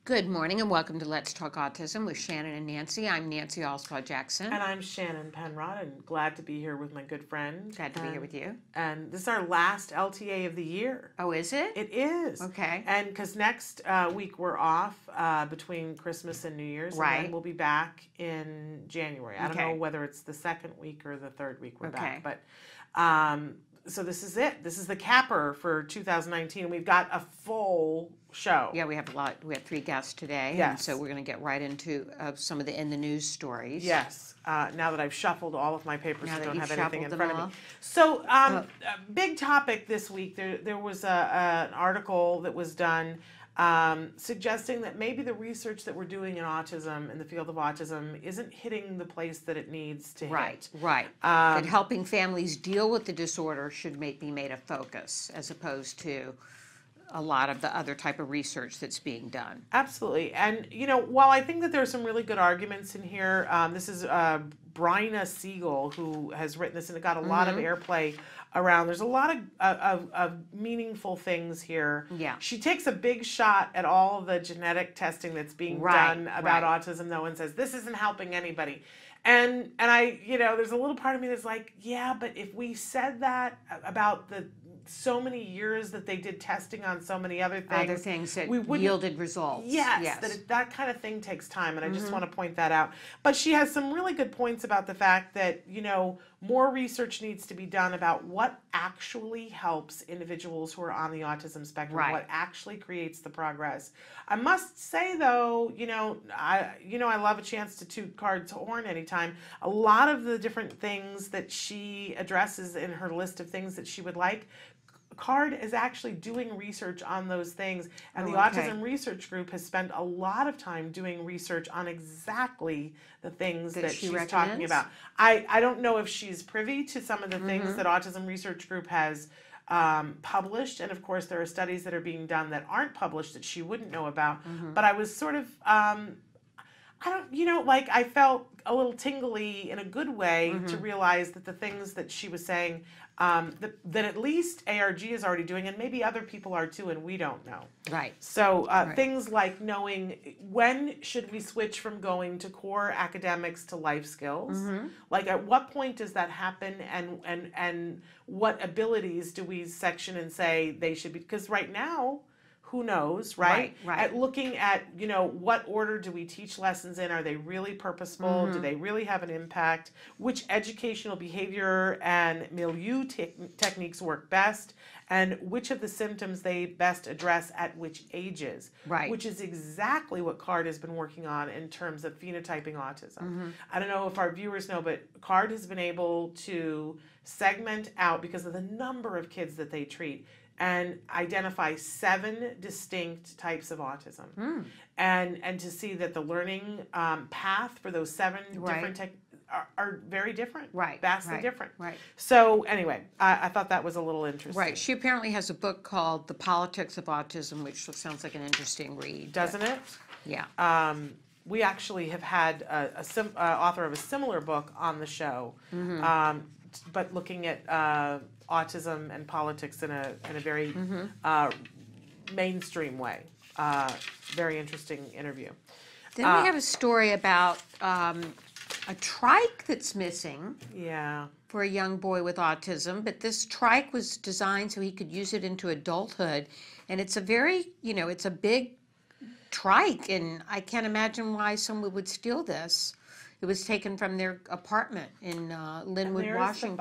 Good morning and welcome to Let's Talk Autism with Shannon and Nancy. I'm Nancy Alspaugh Jackson. And I'm Shannon Penrod, and glad to be here with my good friend. Glad to be here with you. And this is our last LTA of the year. Oh, is it? It is. Okay. And because next uh, week we're off uh, between Christmas and New Year's. And Right. then we'll be back in January. I don't know whether it's the second week or the third week we're Okay. back. But um, so this is it. This is the capper for 2019. We've got a full show. Yeah, we have a lot. We have three guests today. and Yes. so we're going to get right into uh, some of the in the news stories. Yes. Uh, now that I've shuffled all of my papers Now and that don't you've have anything in shuffled front them of me. all. So, um, Uh, a big topic this week. There, there was a, a, an article that was done um, suggesting that maybe the research that we're doing in autism, in the field of autism, isn't hitting the place that it needs to Right, hit. right. Um, that helping families deal with the disorder should make, be made a focus as opposed to a lot of the other type of research that's being done. Absolutely. And, you know, while I think that there are some really good arguments in here, um, this is uh, Bryna Siegel who has written this, and it got a lot of Mhm. airplay around. There's a lot of, of, of meaningful things here. Yeah. She takes a big shot at all the genetic testing that's being Right, done about right. autism, though, and says this isn't helping anybody. And and I, you know, there's a little part of me that's like, yeah, but if we said that about the so many years that they did testing on so many other things, Other things that we yielded results. Yes, Yes. that it, that kind of thing takes time, and I just Mhm. want to point that out. But she has some really good points about the fact that you know more research needs to be done about what actually helps individuals who are on the autism spectrum, Right. what actually creates the progress. I must say though, you know, I you know I love a chance to toot CARD's horn anytime. A lot of the different things that she addresses in her list of things that she would like. CARD is actually doing research on those things, and the Oh, okay. Autism Research Group has spent a lot of time doing research on exactly the things That that, she she's talking about. I, I don't know if she's privy to some of the things Mhm. that Autism Research Group has um, published, and of course, there are studies that are being done that aren't published that she wouldn't know about. Mhm. But I was sort of. Um, I don't, you know, like I felt a little tingly in a good way to Mhm. realize that the things that she was saying, um, that, that at least ARG is already doing, and maybe other people are too, and we don't know. Right. So uh, Right. things like knowing when should we switch from going to core academics to life skills? Mhm. Like at what point does that happen, and and and what abilities do we section and say they should be? Because right now. Who knows, right? Right, right. At looking at, you know, what order do we teach lessons in? Are they really purposeful? Do Mhm. they really have an impact? Which educational behavior and milieu te- techniques work best? And which of the symptoms they best address at which ages? Right. Which is exactly what CARD has been working on in terms of phenotyping autism. Mhm. I don't know if our viewers know, but CARD has been able to segment out because of the number of kids that they treat and identify seven distinct types of autism Hmm. and and to see that the learning um, path for those seven Right. different tech are, are very different Right, vastly right, different right. so anyway I, I thought that was a little interesting Right. She apparently has a book called The Politics of Autism, which sounds like an interesting read. doesn't it Yeah. um, we actually have had a, a sim, uh, author of a similar book on the show, Mhm. um, but looking at uh, autism and politics in a in a very Mhm. uh, mainstream way. Uh, very interesting interview. Then Uh, we have a story about um, a trike that's missing. Yeah. For a young boy with autism, but this trike was designed so he could use it into adulthood, and it's a very, you know, it's a big trike, and I can't imagine why someone would steal this. It was taken from their apartment in uh, Lynnwood, Washington.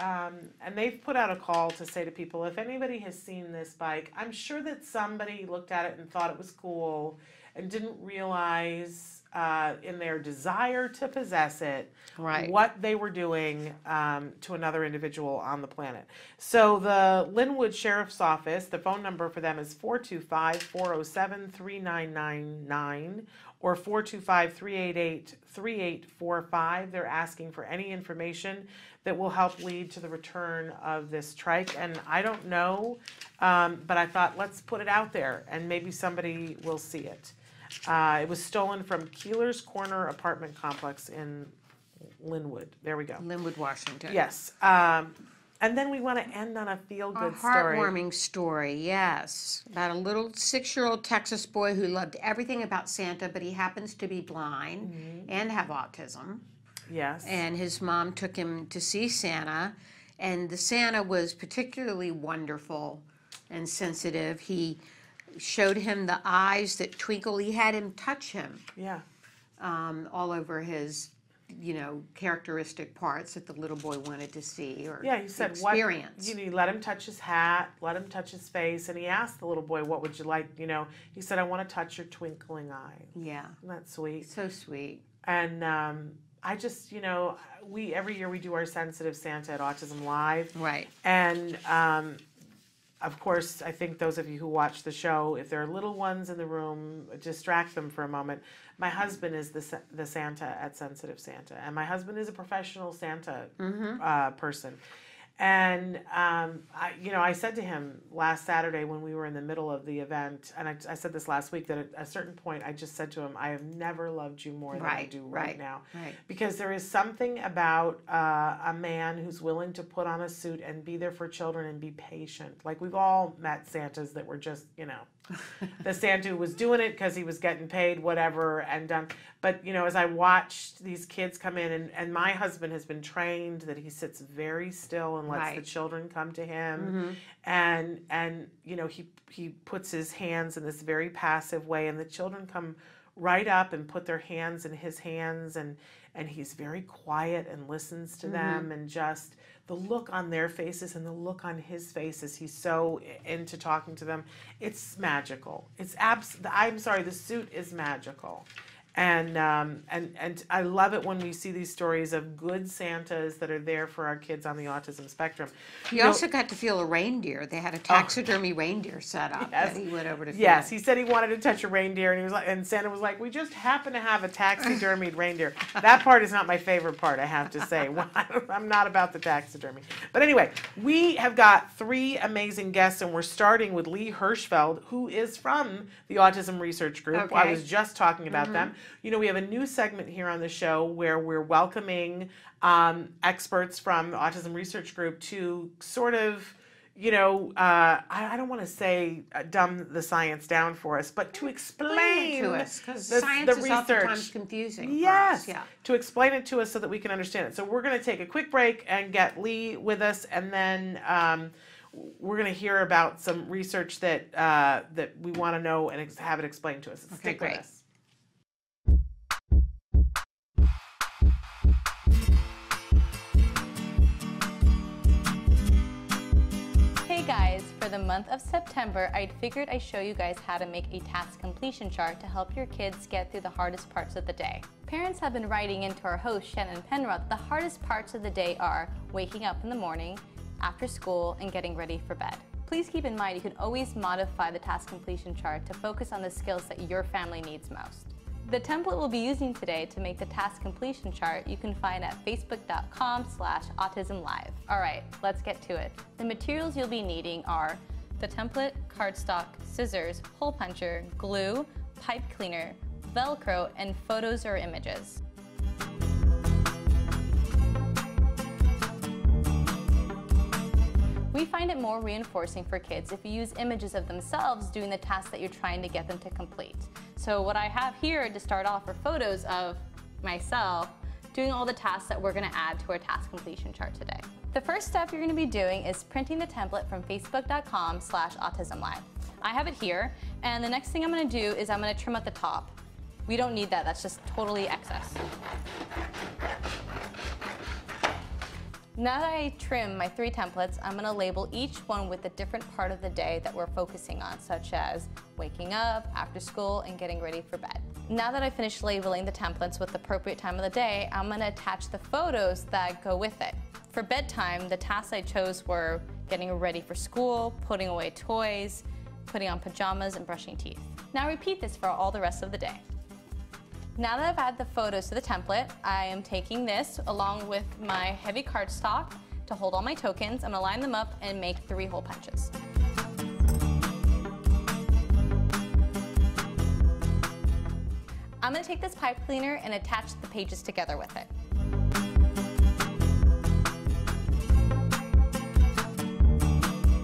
Um, and they've put out a call to say to people if anybody has seen this bike, I'm sure that somebody looked at it and thought it was cool and didn't realize uh, in their desire to possess it Right. what they were doing um, to another individual on the planet. So the Lynnwood Sheriff's Office, the phone number for them is 425 407 3999 or 425 388 3845. They're asking for any information that will help lead to the return of this trike. And I don't know, um, but I thought let's put it out there and maybe somebody will see it. Uh, it was stolen from Keeler's Corner apartment complex in Lynnwood. There we go. Lynnwood, Washington. Yes. Um, and then we want to end on a feel good story. heartwarming story, yes. About a little six year old Texas boy who loved everything about Santa, but he happens to be blind and have autism. Yes. And his mom took him to see Santa, and the Santa was particularly wonderful and sensitive. He showed him the eyes that twinkle. He had him touch him Yeah. um, all over his, you know, characteristic parts that the little boy wanted to see or Yeah, he said what experience. you know, let him touch his hat, let him touch his face, and he asked the little boy, "What would you like?" You know, he said, "I want to touch your twinkling eye." yeah, Isn't that sweet? so sweet. And um, I just, you know, we every year we do our sensitive Santa at Autism Live, Right. and um, of course, I think those of you who watch the show, if there are little ones in the room, distract them for a moment. My husband is the the Santa at Sensitive Santa, and my husband is a professional Santa Mhm. uh, person. And um, I, you know, I said to him last Saturday when we were in the middle of the event, and I, I said this last week that at a certain point I just said to him, "I have never loved you more than I do right, right, now." right. Because there is something about uh, a man who's willing to put on a suit and be there for children and be patient. Like we've all met Santas that were just, you know, the Santa was doing it because he was getting paid, whatever, and done. But you know, as I watched these kids come in, and, and my husband has been trained that he sits very still and lets the children come to him, Mhm. and and you know he he puts his hands in this very passive way, and the children come right up and put their hands in his hands, and and he's very quiet and listens to them, and just the look on their faces and the look on his face as he's so into talking to them, it's magical. It's abs. I'm sorry, the suit is magical. And um, and and I love it when we see these stories of good Santas that are there for our kids on the autism spectrum. He You know- also got to feel a reindeer. They had a taxidermy reindeer set up Yes. that he went over to feel. Yes, he said he wanted to touch a reindeer, and he was like, and Santa was like, "We just happen to have a taxidermied reindeer." That part is not my favorite part, I have to say. I'm not about the taxidermy, but anyway, we have got three amazing guests, and we're starting with Lee Hirschfeld, who is from the Autism Research Group. I was just talking about Mhm. them. You know, we have a new segment here on the show where we're welcoming um, experts from the Autism Research Group to sort of you know, uh, I, I, don't want to say uh, dumb the science down for us, but to explain, to us because the, science the is research. oftentimes confusing. Yes, yeah. To explain it to us so that we can understand it. So we're going to take a quick break and get Lee with us, and then um, we're going to hear about some research that uh, that we want to know and ex- have it explained to us. Okay, Stick great. with us. For the month of September, I figured I'd show you guys how to make a task completion chart to help your kids get through the hardest parts of the day. Parents have been writing into our host, Shannon Penrod, the hardest parts of the day are waking up in the morning, after school, and getting ready for bed. Please keep in mind you can always modify the task completion chart to focus on the skills that your family needs most. The template we'll be using today to make the task completion chart you can find at facebook.com slash autismlive. All right, let's get to it. The materials you'll be needing are the template, cardstock, scissors, hole puncher, glue, pipe cleaner, Velcro, and photos or images. We find it more reinforcing for kids if you use images of themselves doing the tasks that you're trying to get them to complete. So what I have here to start off are photos of myself doing all the tasks that we're gonna add to our task completion chart today. The first step you're gonna be doing is printing the template from facebook.com slash autismlive. I have it here, and the next thing I'm gonna do is I'm gonna trim at the top. We don't need that, that's just totally excess. Now that I trim my three templates, I'm gonna label each one with a different part of the day that we're focusing on, such as waking up, after school, and getting ready for bed. Now that I've finished labeling the templates with the appropriate time of the day, I'm gonna attach the photos that go with it. For bedtime, the tasks I chose were getting ready for school, putting away toys, putting on pajamas, and brushing teeth. Now repeat this for all the rest of the day. Now that I've added the photos to the template, I am taking this along with my heavy cardstock to hold all my tokens. I'm gonna line them up and make three hole punches. I'm gonna take this pipe cleaner and attach the pages together with it.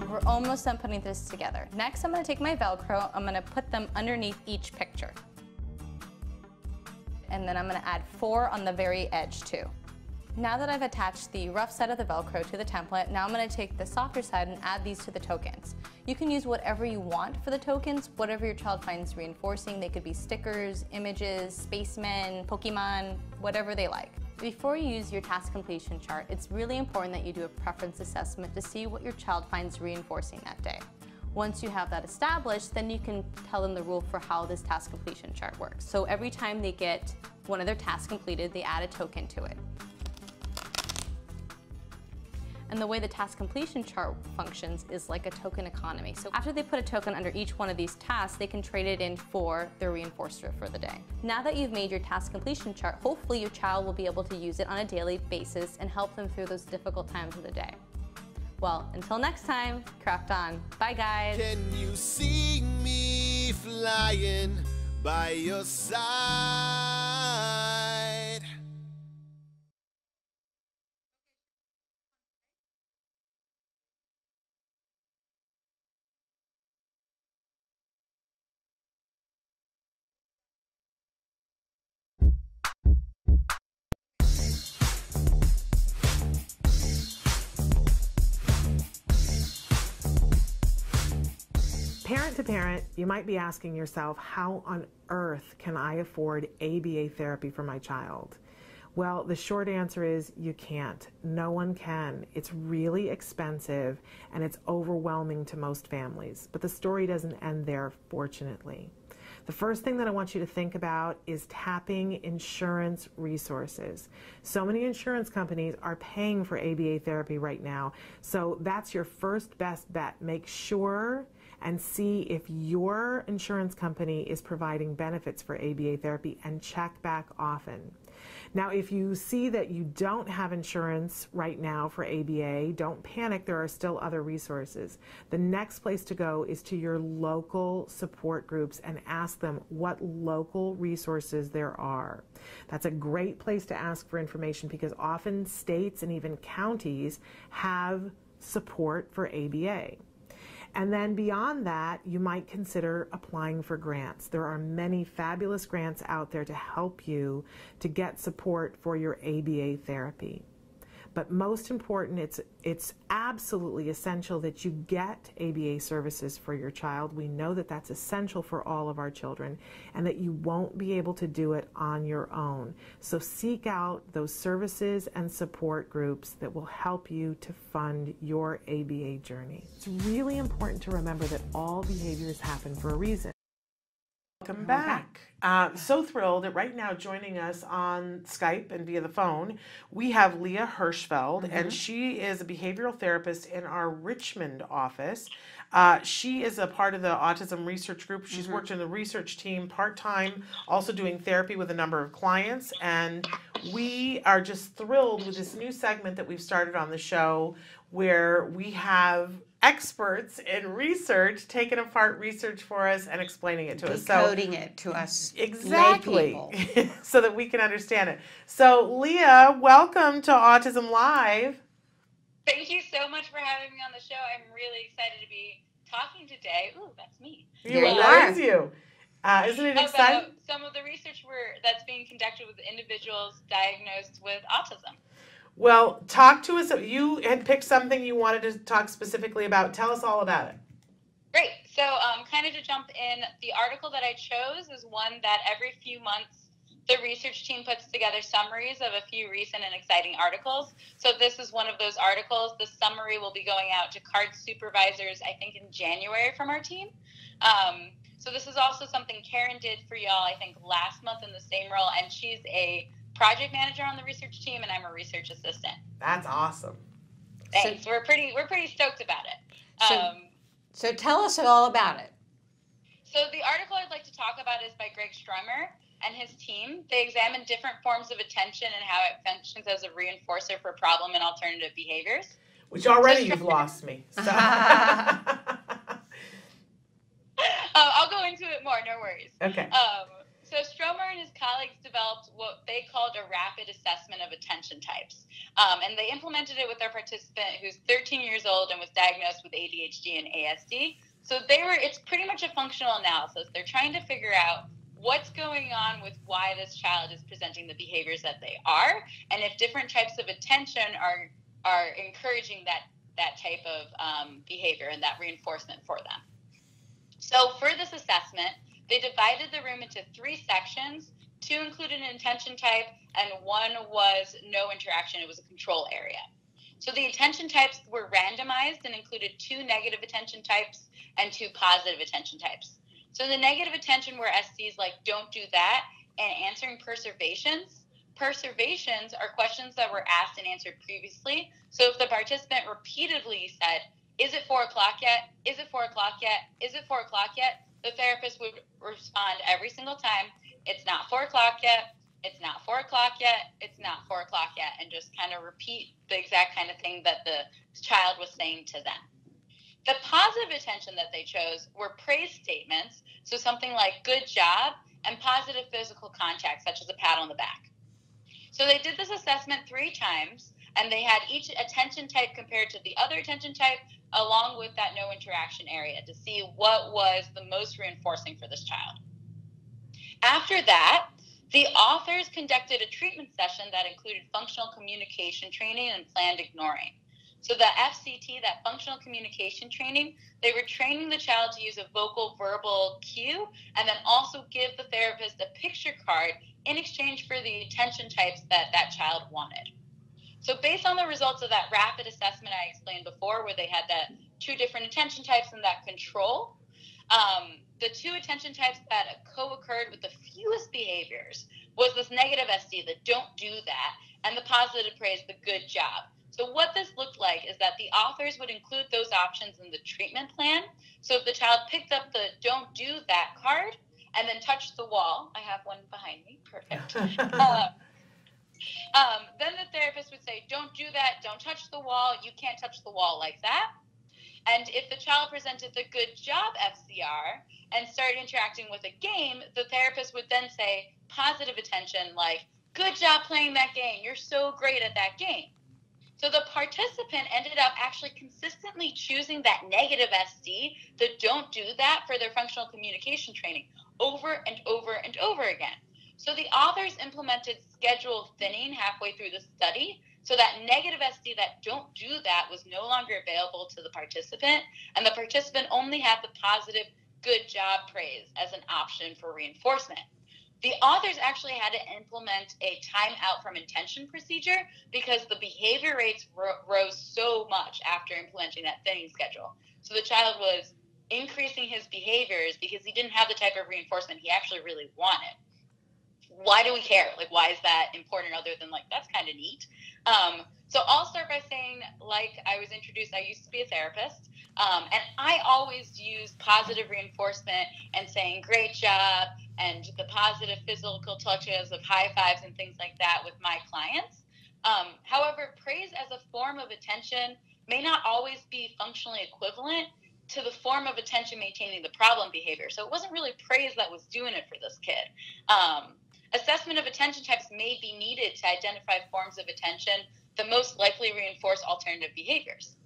We're almost done putting this together. Next, I'm gonna take my Velcro, I'm gonna put them underneath each picture and then I'm gonna add four on the very edge too. Now that I've attached the rough side of the Velcro to the template, now I'm gonna take the softer side and add these to the tokens. You can use whatever you want for the tokens, whatever your child finds reinforcing. They could be stickers, images, spacemen, Pokemon, whatever they like. Before you use your task completion chart, it's really important that you do a preference assessment to see what your child finds reinforcing that day. Once you have that established, then you can tell them the rule for how this task completion chart works. So every time they get one of their tasks completed, they add a token to it. And the way the task completion chart functions is like a token economy. So after they put a token under each one of these tasks, they can trade it in for their reinforcer for the day. Now that you've made your task completion chart, hopefully your child will be able to use it on a daily basis and help them through those difficult times of the day. Well, until next time, craft on. Bye, guys. Can you see me flying by your side? Parent to parent, you might be asking yourself, how on earth can I afford ABA therapy for my child? Well, the short answer is you can't. No one can. It's really expensive and it's overwhelming to most families. But the story doesn't end there, fortunately. The first thing that I want you to think about is tapping insurance resources. So many insurance companies are paying for ABA therapy right now. So that's your first best bet. Make sure and see if your insurance company is providing benefits for ABA therapy and check back often. Now, if you see that you don't have insurance right now for ABA, don't panic. There are still other resources. The next place to go is to your local support groups and ask them what local resources there are. That's a great place to ask for information because often states and even counties have support for ABA. And then beyond that, you might consider applying for grants. There are many fabulous grants out there to help you to get support for your ABA therapy. But most important, it's, it's absolutely essential that you get ABA services for your child. We know that that's essential for all of our children and that you won't be able to do it on your own. So seek out those services and support groups that will help you to fund your ABA journey. It's really important to remember that all behaviors happen for a reason. Welcome back. Uh, so thrilled that right now joining us on Skype and via the phone, we have Leah Hirschfeld, Mhm. and she is a behavioral therapist in our Richmond office. Uh, she is a part of the autism research group. She's Mhm. worked in the research team part time, also doing therapy with a number of clients. And we are just thrilled with this new segment that we've started on the show where we have experts in research taking apart research for us and explaining it to us. So Decoding it to us Exactly. so that we can understand it. So, Leah, welcome to Autism Live. Thank you so much for having me on the show. I'm really excited to be talking today. Ooh, that's me. You that is you. Uh, isn't it About exciting? some of the research we're, that's being conducted with individuals diagnosed with autism. Well, talk to us. You had picked something you wanted to talk specifically about. Tell us all about it. Great. So, um, kind of to jump in, the article that I chose is one that every few months the research team puts together summaries of a few recent and exciting articles. So, this is one of those articles. The summary will be going out to CARD supervisors, I think, in January from our team. Um, so, this is also something Karen did for y'all, I think, last month in the same role, and she's a project manager on the research team, and I'm a research assistant. That's awesome. Thanks. we're pretty we're pretty stoked about it. So- um, So tell us all about it. So the article I'd like to talk about is by Greg Strummer and his team. They examine different forms of attention and how it functions as a reinforcer for problem and alternative behaviors. Which already you've lost me. So. Uh, I'll go into it more, no worries. Okay. Um, so Stromer and his colleagues developed what they called a rapid assessment of attention types. Um, and they implemented it with their participant who's 13 years old and was diagnosed with ADHD and ASD. So they were it's pretty much a functional analysis. They're trying to figure out what's going on with why this child is presenting the behaviors that they are and if different types of attention are are encouraging that that type of um, behavior and that reinforcement for them. So for this assessment, they divided the room into three sections. Two included an attention type, and one was no interaction. It was a control area. So the attention types were randomized and included two negative attention types and two positive attention types. So the negative attention were SDs like don't do that and answering perservations. Perservations are questions that were asked and answered previously. So if the participant repeatedly said, is it four o'clock yet? Is it four o'clock yet? Is it four o'clock yet? The therapist would respond every single time, it's not four o'clock yet. It's not four o'clock yet. It's not four o'clock yet. And just kind of repeat the exact kind of thing that the child was saying to them. The positive attention that they chose were praise statements. So something like good job and positive physical contact, such as a pat on the back. So they did this assessment three times and they had each attention type compared to the other attention type along with that no interaction area to see what was the most reinforcing for this child. After that, the authors conducted a treatment session that included functional communication training and planned ignoring. So the FCT, that functional communication training, they were training the child to use a vocal verbal cue and then also give the therapist a picture card in exchange for the attention types that that child wanted. So based on the results of that rapid assessment I explained before, where they had that two different attention types and that control, um, the two attention types that co-occurred with the fewest behaviors was this negative SD, the don't do that, and the positive praise, the good job. So, what this looked like is that the authors would include those options in the treatment plan. So, if the child picked up the don't do that card and then touched the wall, I have one behind me, perfect. um, um, then the therapist would say, Don't do that, don't touch the wall, you can't touch the wall like that. And if the child presented the good job FCR and started interacting with a game, the therapist would then say positive attention like, Good job playing that game, you're so great at that game. So the participant ended up actually consistently choosing that negative SD, the don't do that for their functional communication training over and over and over again. So the authors implemented schedule thinning halfway through the study so that negative SD that don't do that was no longer available to the participant, and the participant only had the positive good job praise as an option for reinforcement. The authors actually had to implement a timeout from intention procedure because the behavior rates ro- rose so much after implementing that thinning schedule. So the child was increasing his behaviors because he didn't have the type of reinforcement he actually really wanted why do we care? Like, why is that important other than like, that's kind of neat? Um, so I'll start by saying, like I was introduced, I used to be a therapist, um, and I always use positive reinforcement and saying, great job, and the positive physical touches of high fives and things like that with my clients. Um, however, praise as a form of attention may not always be functionally equivalent to the form of attention maintaining the problem behavior. So it wasn't really praise that was doing it for this kid. Um, Assessment of attention types may be needed to identify forms of attention that most likely reinforce alternative behaviors.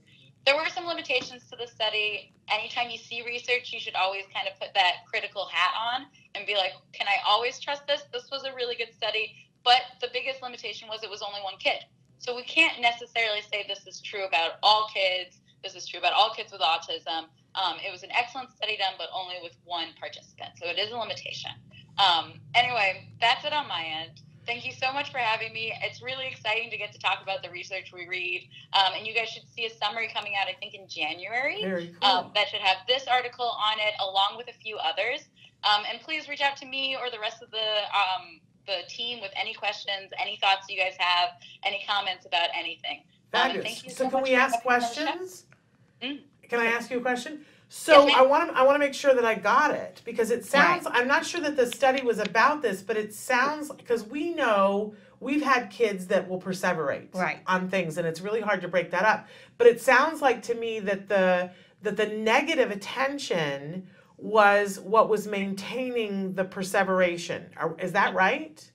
There were some limitations to the study. Anytime you see research, you should always kind of put that critical hat on and be like, can I always trust this? This was a really good study, but the biggest limitation was it was only one kid. So we can't necessarily say this is true about all kids. This is true about all kids with autism. Um, it was an excellent study done, but only with one participant. So it is a limitation. Um, anyway, that's it on my end. Thank you so much for having me. It's really exciting to get to talk about the research we read. Um, and you guys should see a summary coming out, I think, in January. Very cool. Um, that should have this article on it, along with a few others. Um, and please reach out to me or the rest of the um, the team with any questions, any thoughts you guys have, any comments about anything. Um, Fabulous. thank you so, so can we ask having me on the show. questions? Mm. Can I ask you a question? So Yes, I want to I want to make sure that I got it because it sounds I'm not sure that the study was about this, but it sounds because we know we've had kids that will perseverate Right. on things and it's really hard to break that up. But it sounds like to me that the that the negative attention was what was maintaining the perseveration. Is that right?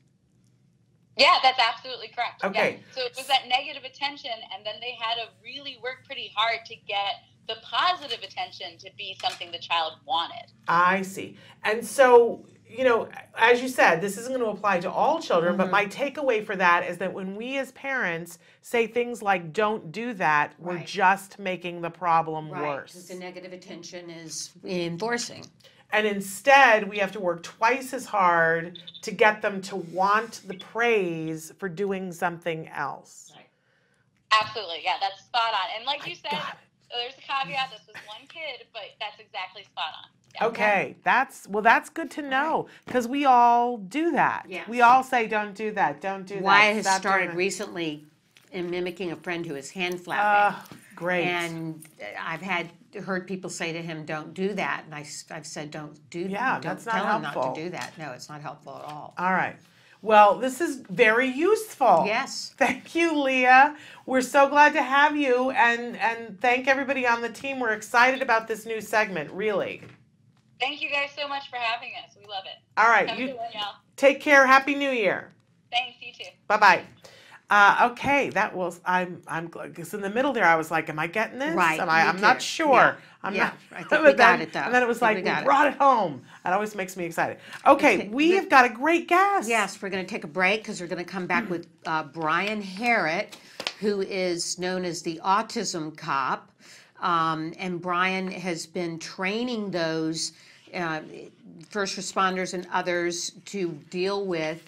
Yeah, that's absolutely correct. Okay. Yeah. So it was that negative attention, and then they had to really work pretty hard to get the positive attention to be something the child wanted. I see. And so, you know, as you said, this isn't going to apply to all children, but mm-hmm. my takeaway for that is that when we as parents say things like, don't do that, we're Right. just making the problem Right, worse. because the negative attention is reinforcing. And instead, we have to work twice as hard to get them to want the praise for doing something else. Absolutely. Yeah, that's spot on. And like you said, there's a caveat. This was one kid, but that's exactly spot on. Yeah. Okay, that's well. That's good to know because we all do that. Yes. We all say, "Don't do that. Don't do that." Wyatt has Stop started recently in mimicking a friend who is hand flapping. Great. And uh, I've had heard people say to him, "Don't do that," and I, have said, "Don't do that. Yeah, Don't that's not tell him not to do that." No, it's not helpful at all. All right. Well, this is very useful. Yes. Thank you, Leah. We're so glad to have you, and and thank everybody on the team. We're excited about this new segment. Really. Thank you guys so much for having us. We love it. All right, Have you- a good one, y'all. Take care. Happy New Year. Thanks. You too. Bye bye. Uh, okay, that was I'm I'm because in the middle there I was like, am I getting this? Right, Am I? I'm not sure. Yeah, I'm yeah, not. I think we got then- it, though. And then it was like we, we got it. brought it home. That always makes me excited. Okay, Okay, we have got a great guest. Yes, we're going to take a break because we're going to come back with uh, Brian Herritt, who is known as the Autism Cop. Um, and Brian has been training those uh, first responders and others to deal with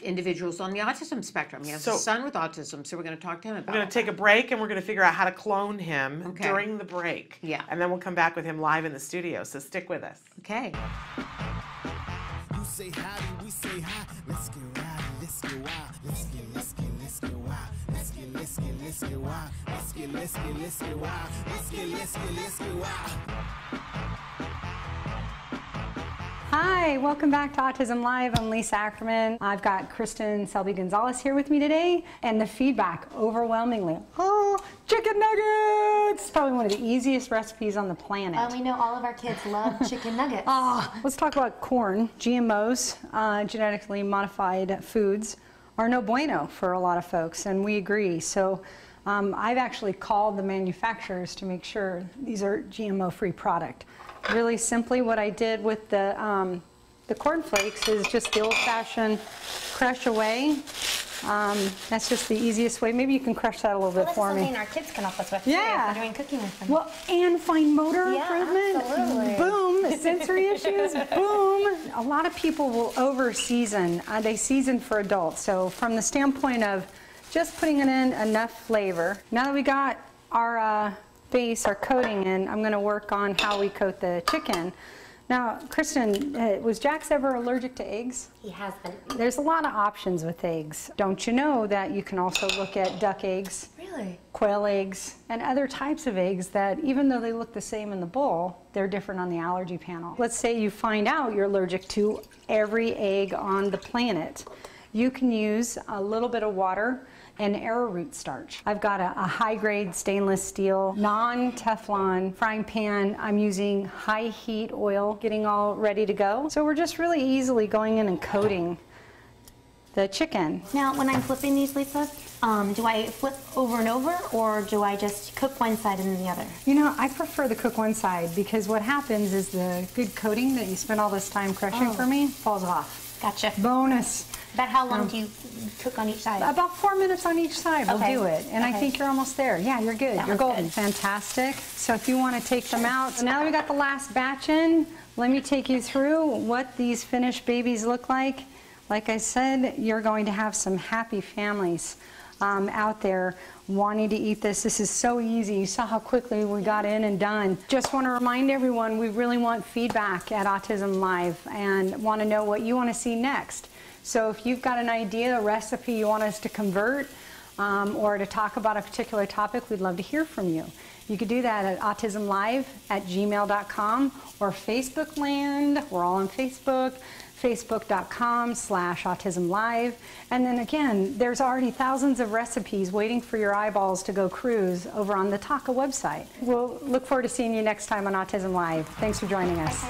individuals on the autism spectrum. He has So- a son with autism, so we're going to talk to him We're going to take a break and we're going to figure out how to clone him Okay. during the break. Yeah. And then we'll come back with him live in the studio. So stick with us. Okay. You say howdy, we say hi. Let's get rowdy, let's get wild. Let's get, let's get, let's get wild. Let's get, let's get, let's let's get wild. Let's get, let's get, let's get wild. Let's get, let's get, let's get wild. Hi, welcome back to Autism Live. I'm Lisa Ackerman. I've got Kristen Selby Gonzalez here with me today, and the feedback overwhelmingly. Oh, chicken nuggets! Probably one of the easiest recipes on the planet. Uh, we know all of our kids love chicken nuggets. Ah, let's talk about corn. GMOs, uh, genetically modified foods, are no bueno for a lot of folks, and we agree. So um, I've actually called the manufacturers to make sure these are GMO-free product. Really simply, what I did with the um, the corn flakes is just the old-fashioned crush away. Um, that's just the easiest way. Maybe you can crush that a little Well, bit for me. something our kids can help us with Yeah. too we're doing cooking with them. Well, and fine motor Yeah, improvement. absolutely. Boom. Sensory issues. Boom. A lot of people will over season. Uh, they season for adults. So from the standpoint of just putting it in enough flavor. Now that we got our uh, base, our coating in, I'm going to work on how we coat the chicken. Now, Kristen, uh, was Jax ever allergic to eggs? He has been. There's a lot of options with eggs. Don't you know that you can also look at duck eggs? Really? quail eggs, and other types of eggs that even though they look the same in the bowl, they're different on the allergy panel. Let's say you find out you're allergic to every egg on the planet. You can use a little bit of water and arrowroot starch. I've got a, a high grade stainless steel, non Teflon frying pan. I'm using high heat oil, getting all ready to go. So we're just really easily going in and coating the chicken. Now, when I'm flipping these, Lisa, um, do I flip over and over, or do I just cook one side and then the other? You know, I prefer the cook one side because what happens is the good coating that you spent all this time crushing Oh. for me falls off. Gotcha. Bonus. About how long Um, do you cook on each side? About four minutes on each side we will Okay. do it. And I think you're almost there. Yeah, you're good. That you're golden. good. Fantastic. So if you want to take them out, so now that we got the last batch in, let me take you through what these finished babies look like. Like I said, you're going to have some happy families um, out there wanting to eat this. This is so easy. You saw how quickly we got in and done. Just want to remind everyone we really want feedback at Autism Live and want to know what you want to see next. So if you've got an idea, a recipe you want us to convert, um, or to talk about a particular topic, we'd love to hear from you. You could do that at autismlive at gmail.com or Facebook Land. We're all on Facebook, facebook.com slash autismlive. And then again, there's already thousands of recipes waiting for your eyeballs to go cruise over on the TACA website. We'll look forward to seeing you next time on Autism Live. Thanks for joining us.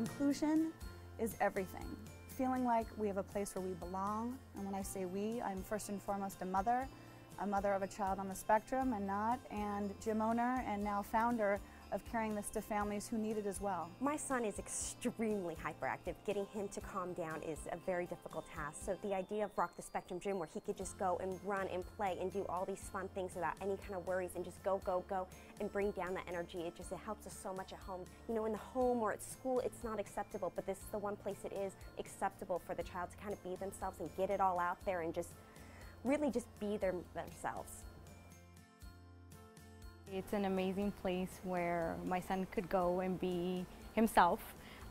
Inclusion is everything. Feeling like we have a place where we belong, and when I say we, I'm first and foremost a mother, a mother of a child on the spectrum and not, and gym owner and now founder of carrying this to families who need it as well. My son is extremely hyperactive. Getting him to calm down is a very difficult task. So the idea of Rock the Spectrum Gym where he could just go and run and play and do all these fun things without any kind of worries and just go, go, go and bring down that energy, it just it helps us so much at home. You know, in the home or at school, it's not acceptable, but this is the one place it is acceptable for the child to kind of be themselves and get it all out there and just really just be their, themselves. It's an amazing place where my son could go and be himself.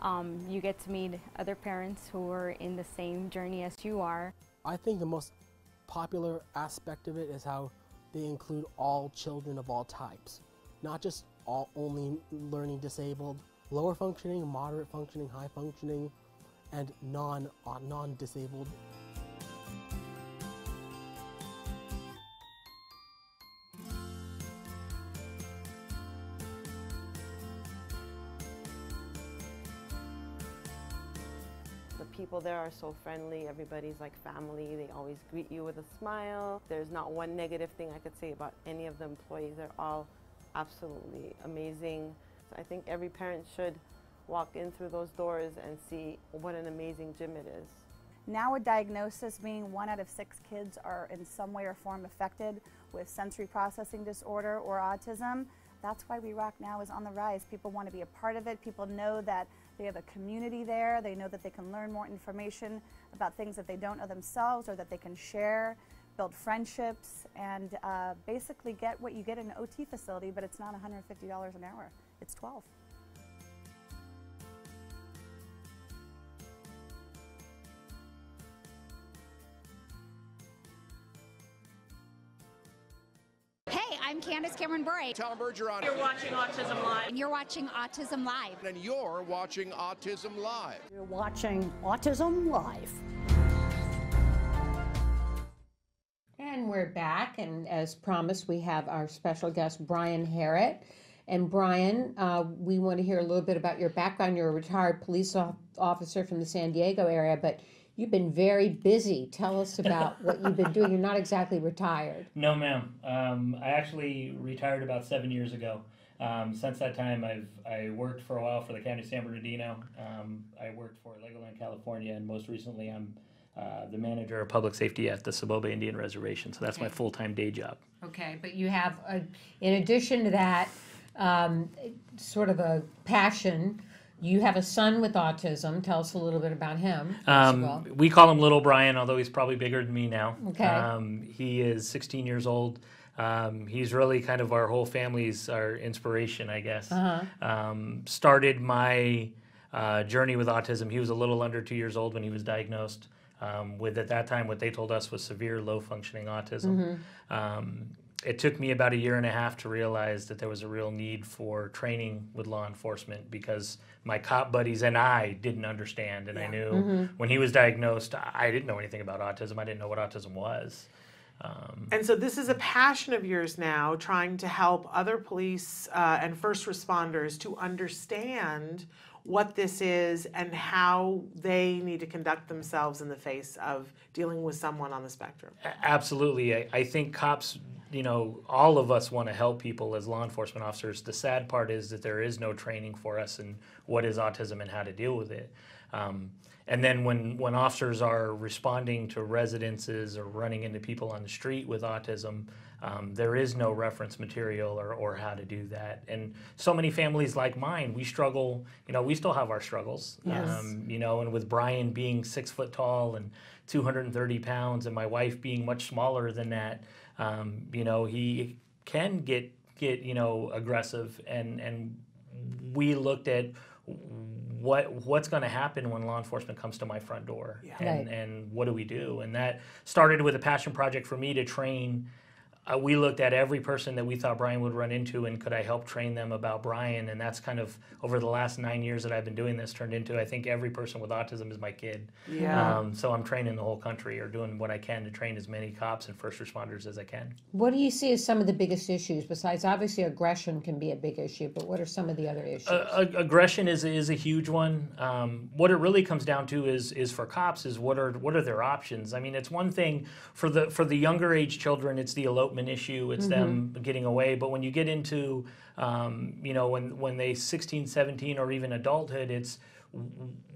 Um, you get to meet other parents who are in the same journey as you are. I think the most popular aspect of it is how they include all children of all types, not just all only learning disabled, lower functioning, moderate functioning, high functioning, and non uh, non-disabled. People there are so friendly. Everybody's like family. They always greet you with a smile. There's not one negative thing I could say about any of the employees. They're all absolutely amazing. So I think every parent should walk in through those doors and see what an amazing gym it is. Now, a diagnosis being one out of six kids are in some way or form affected with sensory processing disorder or autism. That's why We Rock Now is on the rise. People want to be a part of it. People know that they have a community there. They know that they can learn more information about things that they don't know themselves or that they can share, build friendships, and uh, basically get what you get in an OT facility, but it's not $150 an hour. It's 12. I'm Candace Cameron Bure. Tom Bergeron. You're watching Autism Live. And you're watching Autism Live. And you're watching Autism Live. You're watching Autism Live. And we're back, and as promised, we have our special guest, Brian Herritt. And Brian, uh, we want to hear a little bit about your background. You're a retired police officer from the San Diego area, but you've been very busy. Tell us about what you've been doing. You're not exactly retired. No, ma'am. Um, I actually retired about seven years ago. Um, since that time, I've I worked for a while for the county of San Bernardino. Um, I worked for Legoland, California, and most recently, I'm uh, the manager of public safety at the Soboba Indian Reservation. So that's my full time day job. Okay, but you have, a, in addition to that, um, sort of a passion. You have a son with autism. Tell us a little bit about him. Um, we call him Little Brian, although he's probably bigger than me now. Okay. Um, he is 16 years old. Um, he's really kind of our whole family's our inspiration, I guess. Uh-huh. Um, started my uh, journey with autism. He was a little under two years old when he was diagnosed um, with, at that time, what they told us was severe low functioning autism. Um, it took me about a year and a half to realize that there was a real need for training with law enforcement because my cop buddies and I didn't understand. And I knew Mhm. when he was diagnosed, I didn't know anything about autism. I didn't know what autism was. Um, And so this is a passion of yours now, trying to help other police uh, and first responders to understand what this is and how they need to conduct themselves in the face of dealing with someone on the spectrum. Absolutely. I, I think cops, you know, all of us want to help people as law enforcement officers. The sad part is that there is no training for us in what is autism and how to deal with it. Um, and then when, when officers are responding to residences or running into people on the street with autism, um, there is no reference material or, or how to do that. And so many families like mine, we struggle, you know, we still have our struggles. Yes. Um, you know, and with Brian being six foot tall and 230 pounds, and my wife being much smaller than that, um, you know, he can get get you know aggressive, and and we looked at what what's going to happen when law enforcement comes to my front door, Yeah. and Right. and what do we do? And that started with a passion project for me to train. Uh, we looked at every person that we thought Brian would run into, and could I help train them about Brian? And that's kind of over the last nine years that I've been doing this turned into I think every person with autism is my kid. Yeah. Um, so I'm training the whole country, or doing what I can to train as many cops and first responders as I can. What do you see as some of the biggest issues? Besides, obviously, aggression can be a big issue, but what are some of the other issues? Uh, ag- aggression is is a huge one. Um, what it really comes down to is is for cops is what are what are their options? I mean, it's one thing for the for the younger age children, it's the elopement issue, it's them getting away. But when you get into um, you know when when they 16, 17, or even adulthood, it's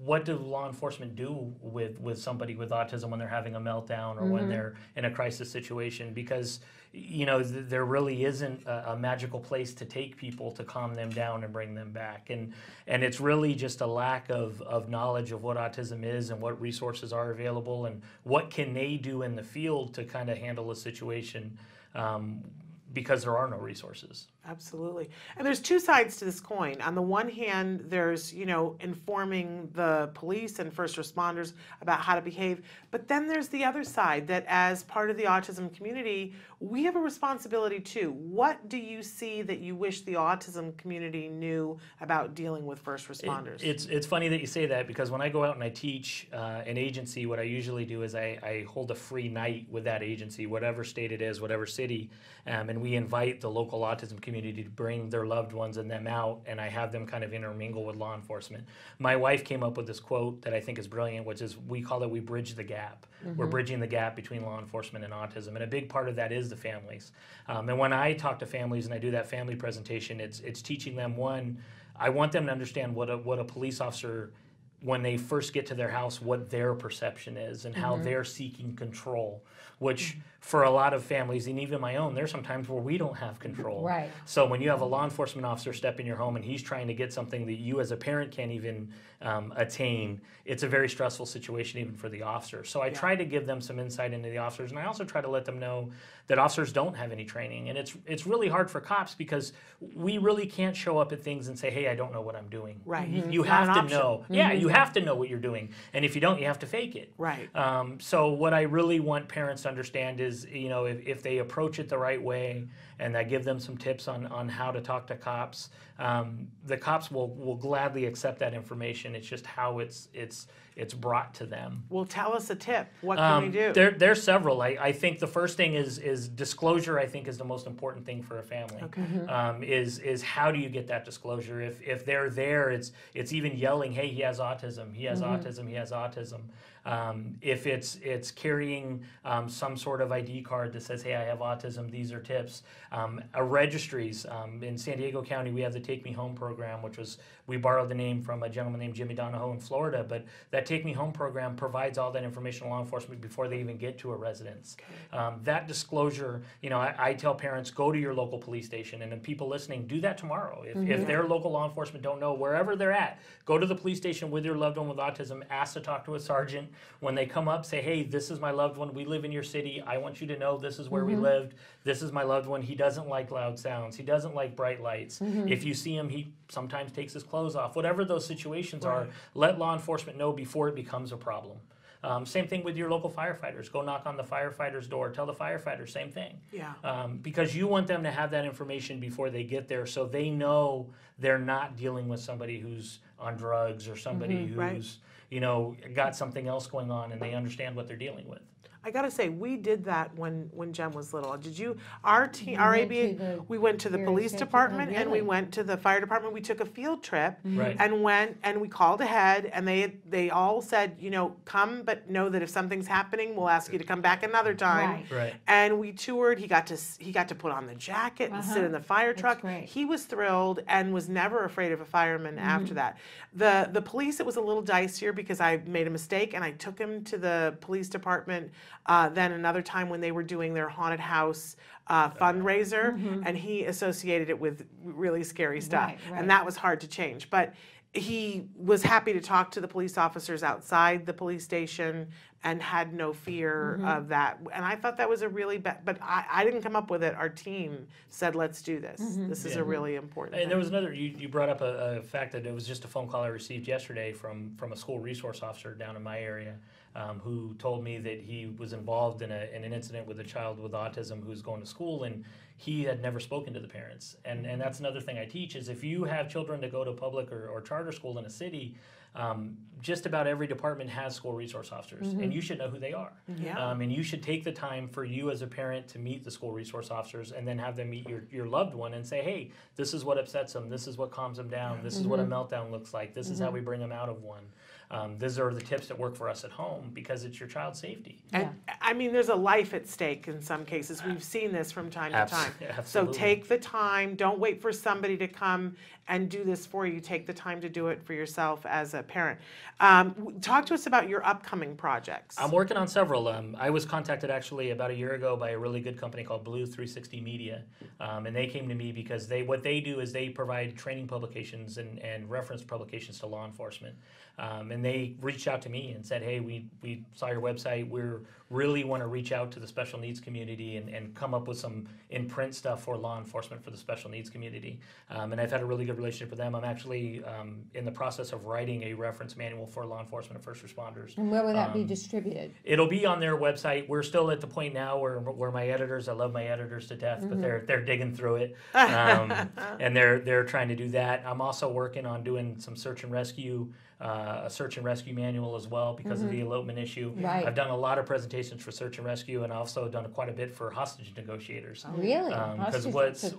what do law enforcement do with with somebody with autism when they're having a meltdown or when Mhm. they're in a crisis situation because you know th- there really isn't a, a magical place to take people to calm them down and bring them back and and it's really just a lack of, of knowledge of what autism is and what resources are available and what can they do in the field to kind of handle a situation um, because there are no resources Absolutely. And there's two sides to this coin. On the one hand, there's, you know, informing the police and first responders about how to behave. But then there's the other side that as part of the autism community, we have a responsibility too. What do you see that you wish the autism community knew about dealing with first It- responders? it's it's funny that you say that because when I go out and I teach uh, an agency, what I usually do is I, I hold a free night with that agency, whatever state it is, whatever city, um, and we invite the local autism community to bring their loved ones and them out, and I have them kind of intermingle with law enforcement. My wife came up with this quote that I think is brilliant, which is we call it we bridge the gap. We're Mhm. bridging the gap between law enforcement and autism, and a big part of that is the families. Um, and when I talk to families and I do that family presentation, it's it's teaching them one. I want them to understand what a what a police officer when they first get to their house what their perception is and how Mhm. they're seeking control which for a lot of families and even my own there's sometimes where we don't have control Right. so when you have a law enforcement officer step in your home and he's trying to get something that you as a parent can't even um, attain, it's a very stressful situation even for the officer. So I Yeah. try to give them some insight into the officers, and I also try to let them know that officers don't have any training, and it's it's really hard for cops because we really can't show up at things and say, "Hey, I don't know what I'm doing." Right. You, Mhm. you It's not have to option. know. Yeah, Mhm. you have to know what you're doing, and if you don't, you have to fake it. Right. Um, so what I really want parents to understand is, you know, if, if they approach it the right way, and I give them some tips on, on how to talk to cops, um, the cops will, will gladly accept that information. It's just how it's it's it's brought to them. Well, tell us a tip. What can Um, we do? There, there's several. I, I think the first thing is is disclosure. I think is the most important thing for a family. Okay. Mhm. Um, is is how do you get that disclosure? If if they're there, it's it's even yelling, "Hey, he has autism. He has Mhm. autism. He has autism." Um, if it's it's carrying um, some sort of ID card that says, "Hey, I have autism. These are tips." Um, a registries um, in San Diego County, we have the Take Me Home program, which was we borrowed the name from a gentleman named Jimmy Donahoe in Florida. But that Take Me Home program provides all that information to law enforcement before they even get to a residence. Um, that disclosure, you know, I, I tell parents go to your local police station, and then people listening, do that tomorrow. If, Mhm. if their local law enforcement don't know wherever they're at, go to the police station with your loved one with autism. Ask to talk to a sergeant. When they come up, say, "Hey, this is my loved one. We live in your city. I want you to know this is where we Mhm. lived. This is my loved one. He doesn't like loud sounds. He doesn't like bright lights. Mhm. If you see him, he sometimes takes his clothes off. Whatever those situations are, let law enforcement know before it becomes a problem. Um, same thing with your local firefighters. Go knock on the firefighter's door. Tell the firefighter same thing. Yeah. Um, because you want them to have that information before they get there, so they know they're not dealing with somebody who's on drugs or somebody Mhm, who's right. You know got something else going on, and they understand what they're dealing with. I gotta say, we did that when when Jem was little. Did you? Our team, We our went ABA, the we went to the police department and we went to the fire department. We took a field trip Right. and went and we called ahead and they they all said, you know, come, but know that if something's happening, we'll ask you to come back another time. Right. Right. And we toured. He got to he got to put on the jacket and sit Uh-huh. in the fire truck. great. He was thrilled and was never afraid of a fireman Mm-hmm. after that. The the police it was a little dicier because I made a mistake and I took him to the police department. Uh, then another time when they were doing their haunted house uh, fundraiser, and he associated it with really scary stuff, Mm-hmm. Right, right. and that was hard to change. But he was happy to talk to the police officers outside the police station and had no fear Mm-hmm. of that. And I thought that was a really bad, but I, I didn't come up with it. Our team said, let's do this. Mm-hmm. This is Yeah. a really important And there was another. You, you brought up a, a fact that it was just a phone call I received yesterday from from a school resource officer down in my area, um, who told me that he was involved in, a, in an incident with a child with autism who's going to school and he had never spoken to the parents. And and that's another thing I teach is if you have children that go to public or, or charter school in a city. Um, just about every department has school resource officers, and you should know who they are. Yeah. Um, and you should take the time for you as a parent to meet the school resource officers and then have them meet your, your loved one and say, hey, this is what upsets them. This is what calms them down. This is what a meltdown looks like. This is how we bring them out of one. Um, these are the tips that work for us at home because it's your child's safety. And I mean, there's a life at stake in some cases. We've seen this from time to Abs- time. So take the time. Don't wait for somebody to come and do this for you. Take the time to do it for yourself as a parent. Um, talk to us about your upcoming projects. I'm working on several. Um, I was contacted actually about a year ago by a really good company called Blue 360 Media, um, and they came to me because they what they do is they provide training publications and, and reference publications to law enforcement. Um, and they reached out to me and said, "Hey, we we saw your website. We really want to reach out to the special needs community and, and come up with some in print stuff for law enforcement for the special needs community." Um, and I've had a really good relationship with them. I'm actually um, in the process of writing a reference manual for law enforcement and first responders. And where would that be Um, distributed? It'll be on their website. We're still at the point now where, where my editors, I love my editors to death, but they're they're digging through it, um, and they're they're trying to do that. I'm also working on doing some search and rescue, uh, a search and rescue manual as well because of the elopement issue. Right. I've done a lot of presentations for search and rescue, and also done quite a bit for hostage negotiators. Really? Because Hostage- what's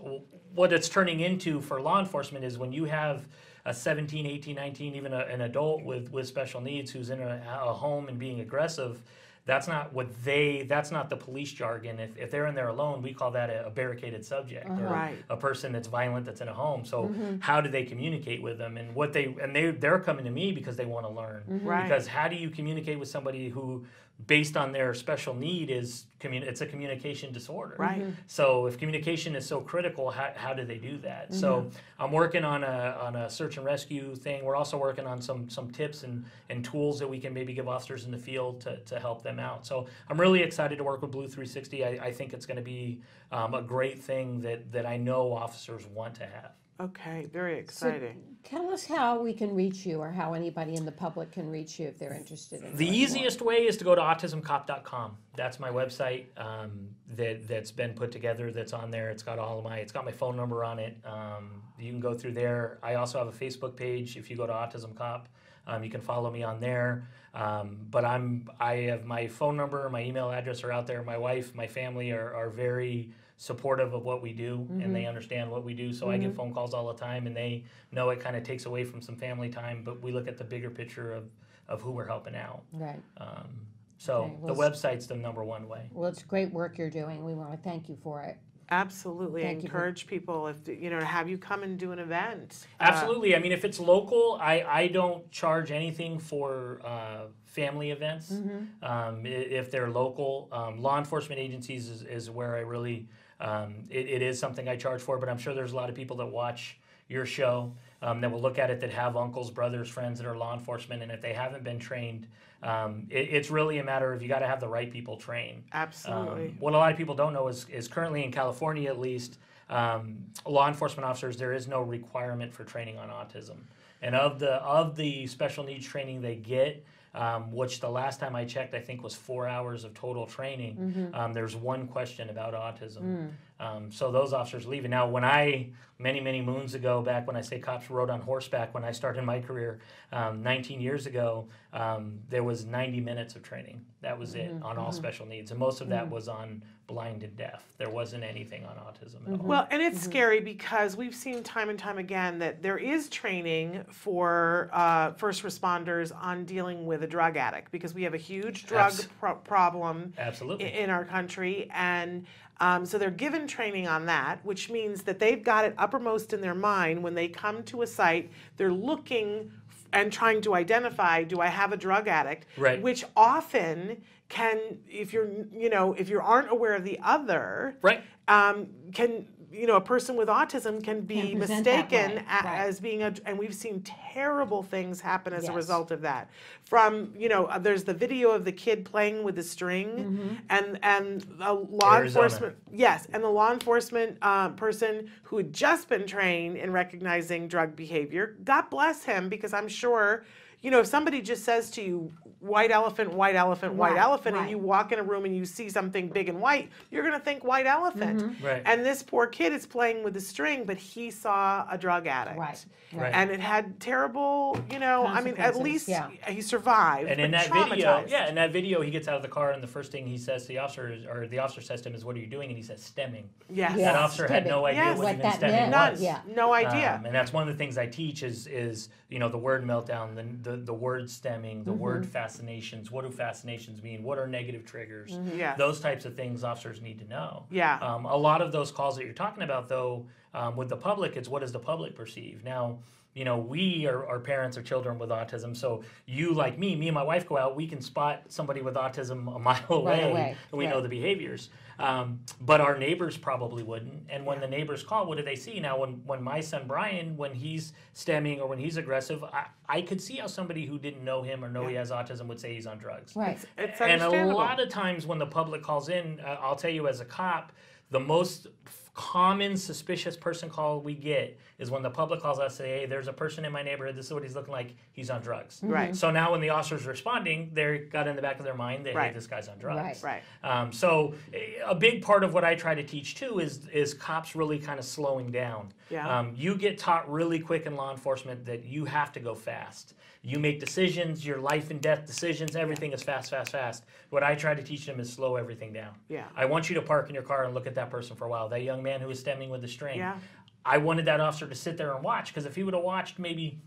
what it's turning into for law enforcement is when you have a 17, 18, 19, even a, an adult with, with special needs who's in a, a home and being aggressive, That's not what they. That's not the police jargon. If, if they're in there alone, we call that a, a barricaded subject Uh-huh. or Right. a person that's violent that's in a home. So Mhm. how do they communicate with them and what they and they they're coming to me because they want to learn. Mhm. Right. Because how do you communicate with somebody who based on their special need is commun- it's a communication disorder. Right. Mhm. So if communication is so critical, how, how do they do that? So Mhm. I'm working on a on a search and rescue thing. We're also working on some some tips and, and tools that we can maybe give officers in the field to, to help them out. So I'm really excited to work with Blue 360. I, I think it's going to be um, a great thing that that I know officers want to have. Okay, very exciting. So exciting. tell us how we can reach you or how anybody in the public can reach you if they're interested in The learning more. easiest way is to go to autismcop.com. That's my website um, that that's been put together. That's on there. It's got all of my. It's got my phone number on it. Um, you can go through there. I also have a Facebook page. If you go to Autism Cop, um, you can follow me on there. Um, but I'm I have my phone number, my email address are out there. My wife, my family are, are very supportive of what we do and they Mhm. understand what we do. So I get Mhm. phone calls all the time and they know it kind of takes away from some family time, but we look at the bigger picture of, of who we're helping out. Right. Um, so Okay, well, the website's the number one way. Well, it's great work you're doing. We want to thank you for it. Absolutely. Thank you for- Encourage people if you know to have you come and do an event. Uh, Absolutely. I mean, if it's local, I, I don't charge anything for uh, family events. Mhm. Um, if they're local, um, law enforcement agencies is, is where I really, um, it, it is something I charge for, but I'm sure there's a lot of people that watch your show um, that will look at it that have uncles, brothers, friends that are law enforcement, and if they haven't been trained, um, it, it's really a matter of you got to have the right people trained. Absolutely. Um, what a lot of people don't know is, is currently in California, at least, um, law enforcement officers, there is no requirement for training on autism. And of the of the special needs training they get, um, which the last time I checked, I think was four hours of total training. Mhm. Um, there's one question about autism. Mm. Um, so those officers leave. And now, when I, many, many moons ago, back when I say cops rode on horseback, when I started my career um, 19 years ago, um, there was 90 minutes of training. That was it Mhm, on all mhm. special needs. And most of that Mhm. was on blind and deaf. There wasn't anything on autism at all. Well, and it's scary because we've seen time and time again that there is training for uh, first responders on dealing with a drug addict because we have a huge drug Abs- pro- problem Absolutely. i- in our country. And um, so they're given training on that, which means that they've got it uppermost in their mind when they come to a site, they're looking f- and trying to identify do I have a drug addict? Right. Which often can, if you're, you know, if you aren't aware of the other, right. um, can you know a person with autism can be Can mistaken right. as being a and we've seen terrible things happen as a result of that from you know uh, there's the video of the kid playing with the string Mm-hmm. and and the law Arizona. enforcement yes and the law enforcement uh, person who had just been trained in recognizing drug behavior god bless him because i'm sure you know if somebody just says to you white elephant white elephant white Right, elephant and you walk in a room and you see something big and white you're going to think white elephant Mm-hmm. Right. and this poor kid is playing with the string, but he saw a drug addict. Right, right. And it had terrible, you know, I mean, at least yeah. he survived. And in that video, yeah, in that video, he gets out of the car, and the first thing he says to the officer, is, or the officer says to him, is, "What are you doing?" And he says, "Stimming." Yes. That Yes, officer had no idea Yes. what, What even that stimming meant, was. None. Yeah. No idea. Um, and that's one of the things I teach is is you know the word meltdown, the the, the word stimming, the word fascinations. What do fascinations mean? What are negative triggers? Yes. Those types of things officers need to know. Yeah. Um, a lot of those calls that you're talking about, though, um, with the public, it's what does the public perceive now. You know, we are, are parents of children with autism. So you, like me, me and my wife go out. We can spot somebody with autism a mile away, away, and we know the behaviors. Um, but our neighbors probably wouldn't. And when the neighbors call, what do they see? Now, when, when my son Brian, when he's stimming or when he's aggressive, I, I could see how somebody who didn't know him or know he has autism would say he's on drugs. Right. It's And a lot of times when the public calls in, uh, I'll tell you as a cop, the most f- common suspicious person call we get is when the public calls us say, "Hey, there's a person in my neighborhood. This is what he's looking like. He's on drugs." Right. So now when the officer's are responding, they got in the back of their mind that Right. hey, this guy's on drugs. Right. Um, so eh, a big part of what I try to teach too is is cops really kind of slowing down. Yeah. Um, you get taught really quick in law enforcement that you have to go fast. You make decisions, your life and death decisions, everything is fast, fast, fast. What I try to teach them is slow everything down. Yeah. I want you to park in your car and look at that person for a while. That young man who was stimming with the string. Yeah. I wanted that officer to sit there and watch because if he would have watched maybe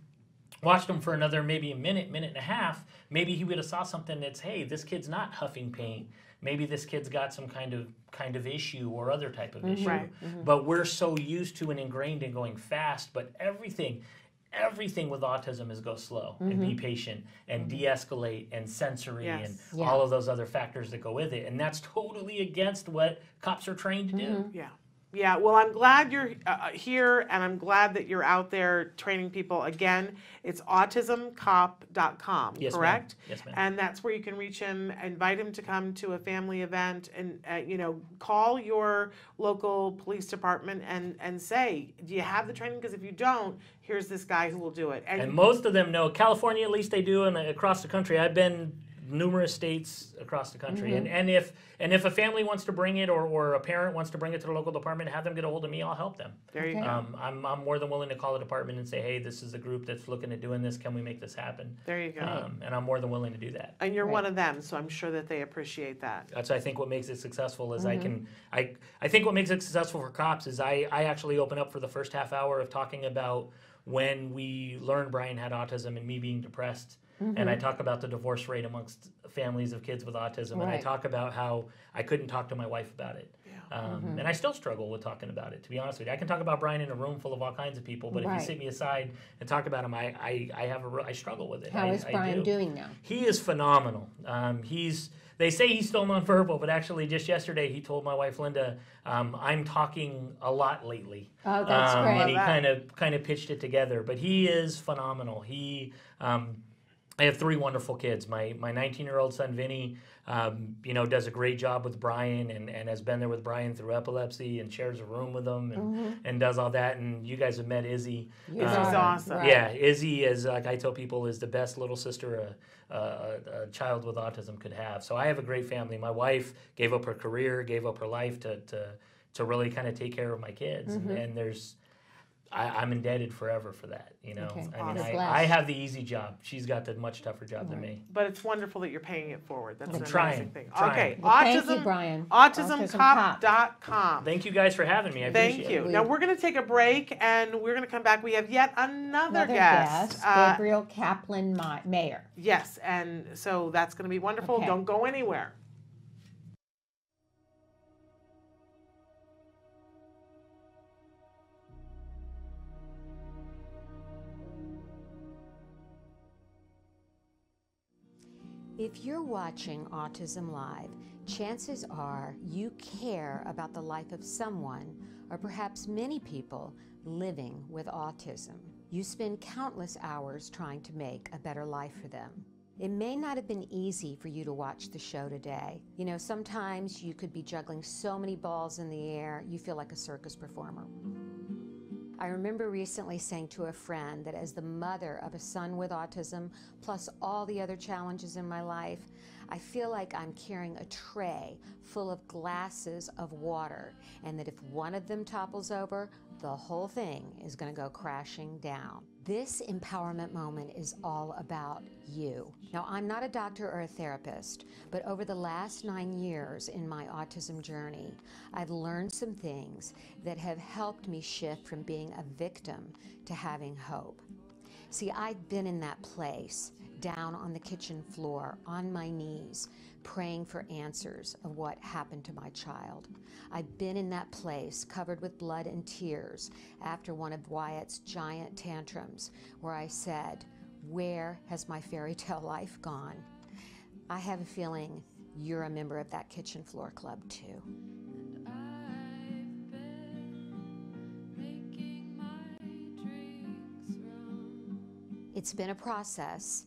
watched him for another maybe a minute, minute and a half, maybe he would have saw something that's, hey, this kid's not huffing paint. Maybe this kid's got some kind of kind of issue or other type of issue. Right, mhm. But we're so used to and ingrained in going fast, but everything everything with autism is go slow and be Mhm. patient and de-escalate and sensory Yes. and Yeah. all of those other factors that go with it. And that's totally against what cops are trained to do. Yeah. Yeah, well, I'm glad you're uh, here and I'm glad that you're out there training people. Again, it's autismcop.com, Yes, ma'am. correct? Yes, ma'am. And that's where you can reach him, invite him to come to a family event and, uh, you know, call your local police department and, and say, do you have the training? Because if you don't, here's this guy who will do it. And most of them know. California, at least they do, and across the country. I've been numerous states across the country, and, Mhm. and if and if a family wants to bring it, or, or a parent wants to bring it to the local department, have them get a hold of me. I'll help them. There you Okay. go. Um, I'm I'm more than willing to call the department and say, hey, this is a group that's looking at doing this. Can we make this happen? There you go. Um, and I'm more than willing to do that. and you're one of them, so I'm sure that they appreciate that. That's I think what makes it successful is I Mhm. can I I think what makes it successful for cops is I I actually open up for the first half hour of talking about when we learned Brian had autism and me being depressed. And I Mhm. talk about the divorce rate amongst families of kids with autism, and I talk about how I couldn't talk to my wife about it, um, Mhm. and I still struggle with talking about it. To be honest with you, I can talk about Brian in a room full of all kinds of people, but if you sit me aside and talk about him, I I, I have a re- I struggle with it. How I, is I Brian do. doing now? He is phenomenal. Um, he's they say he's still nonverbal, but actually just yesterday he told my wife Linda, um, "I'm talking a lot lately." Oh, that's um, great. And he kind of kind of pitched it together, but he is phenomenal. He um, I have three wonderful kids. My my 19 year old son Vinny, um, you know, does a great job with Brian and, and has been there with Brian through epilepsy and shares a room with him and, Mhm. and does all that. And you guys have met Izzy. Izzy's awesome. Yeah, Izzy is like I tell people is the best little sister a, a, a child with autism could have. So I have a great family. My wife gave up her career, gave up her life to to, to really kind of take care of my kids, Mhm. and, and there's. I, I'm indebted forever for that, you know. Okay. I mean, You're I. I have the easy job. She's got the much tougher job than me. But it's wonderful that you're paying it forward. That's I'm an trying, amazing thing. trying. Okay, Well, thank autism, you, Brian. autismcop.com. Thank you guys for having me. I Thank appreciate you. it. Now we're going to take a break and we're going to come back. We have yet another, Another guest. guest, Uh, Gabrielle Kaplan Ma- Mayer. yes, and so that's going to be wonderful. Okay. Don't go anywhere. If you're watching Autism Live, chances are you care about the life of someone, or perhaps many people, living with autism. You spend countless hours trying to make a better life for them. It may not have been easy for you to watch the show today. You know, sometimes you could be juggling so many balls in the air, you feel like a circus performer. I remember recently saying to a friend that as the mother of a son with autism, plus all the other challenges in my life, I feel like I'm carrying a tray full of glasses of water, and that if one of them topples over, the whole thing is going to go crashing down. This empowerment moment is all about you. Now, I'm not a doctor or a therapist, but over the last nine years in my autism journey, I've learned some things that have helped me shift from being a victim to having hope. See, I've been in that place, down on the kitchen floor, on my knees, praying for answers of what happened to my child. I've been in that place, covered with blood and tears, after one of Wyatt's giant tantrums, where I said, Where has my fairy tale life gone? I have a feeling you're a member of that kitchen floor club too. It's been a process,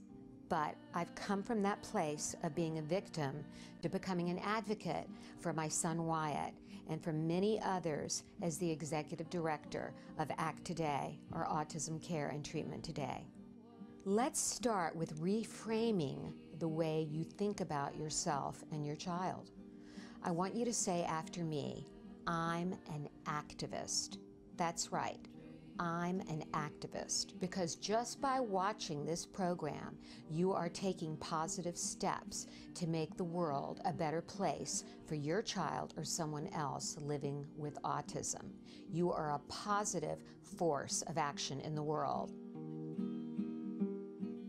but I've come from that place of being a victim to becoming an advocate for my son Wyatt and for many others as the executive director of ACT Today, or Autism Care and Treatment Today. Let's start with reframing the way you think about yourself and your child. I want you to say after me, I'm an activist. That's right. I'm an activist because just by watching this program, you are taking positive steps to make the world a better place for your child or someone else living with autism. You are a positive force of action in the world.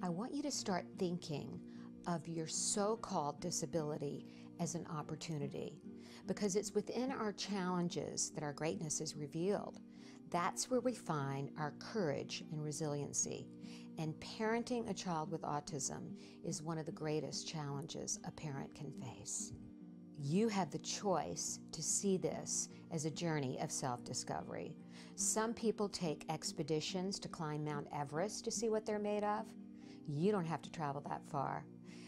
I want you to start thinking of your so called disability as an opportunity because it's within our challenges that our greatness is revealed. That's where we find our courage and resiliency. And parenting a child with autism is one of the greatest challenges a parent can face. You have the choice to see this as a journey of self discovery. Some people take expeditions to climb Mount Everest to see what they're made of. You don't have to travel that far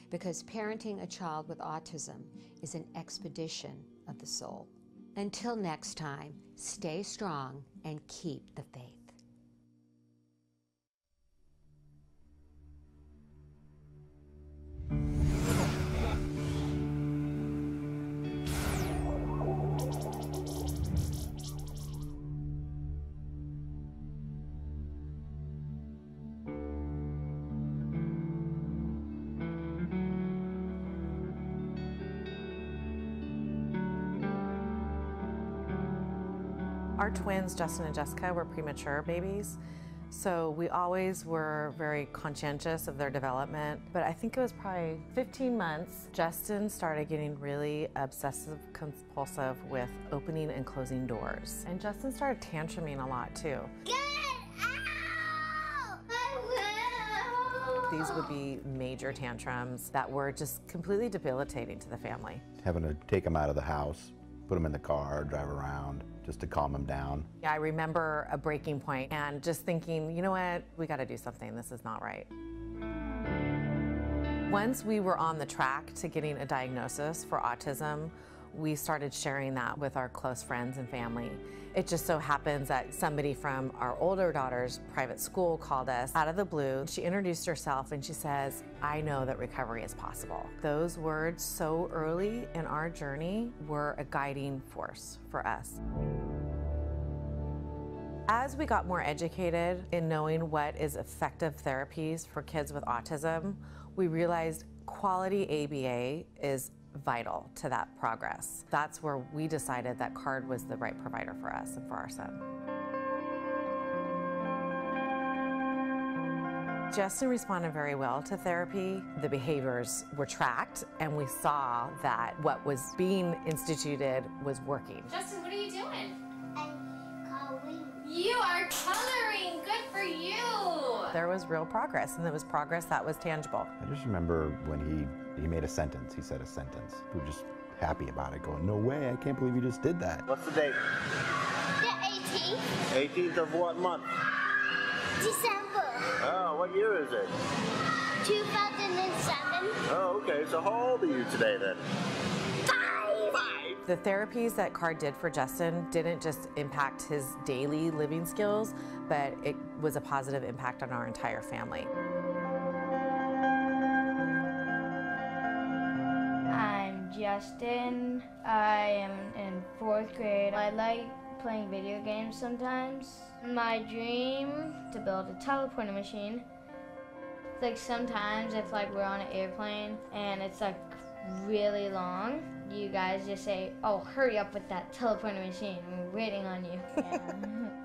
because parenting a child with autism is an expedition of the soul. Until next time, stay strong and keep the faith. Twins, Justin and Jessica, were premature babies. So we always were very conscientious of their development. But I think it was probably 15 months, Justin started getting really obsessive compulsive with opening and closing doors. And Justin started tantruming a lot too. These would be major tantrums that were just completely debilitating to the family. Having to take them out of the house, put them in the car, drive around, just to calm him down. Yeah, I remember a breaking point and just thinking, you know what, we got to do something. This is not right. Once we were on the track to getting a diagnosis for autism, we started sharing that with our close friends and family. It just so happens that somebody from our older daughter's private school called us out of the blue. She introduced herself and she says, I know that recovery is possible. Those words so early in our journey were a guiding force for us. As we got more educated in knowing what is effective therapies for kids with autism, we realized quality ABA is vital to that progress. That's where we decided that CARD was the right provider for us and for our son. Justin responded very well to therapy. The behaviors were tracked, and we saw that what was being instituted was working. Justin, what are you doing? I'm coloring. You are coloring. Good for you. There was real progress, and there was progress that was tangible. I just remember when he, he made a sentence, he said a sentence. We were just happy about it, going, no way, I can't believe you just did that. What's the date? The 18th. 18th of what month? December. Oh, what year is it? 2007. Oh, okay. So how old are you today then? The therapies that CARD did for Justin didn't just impact his daily living skills, but it was a positive impact on our entire family. Justin. I am in fourth grade. I like playing video games sometimes. My dream to build a teleporter machine. Like sometimes if like we're on an airplane and it's like really long, you guys just say, "Oh, hurry up with that teleporter machine. We're waiting on you."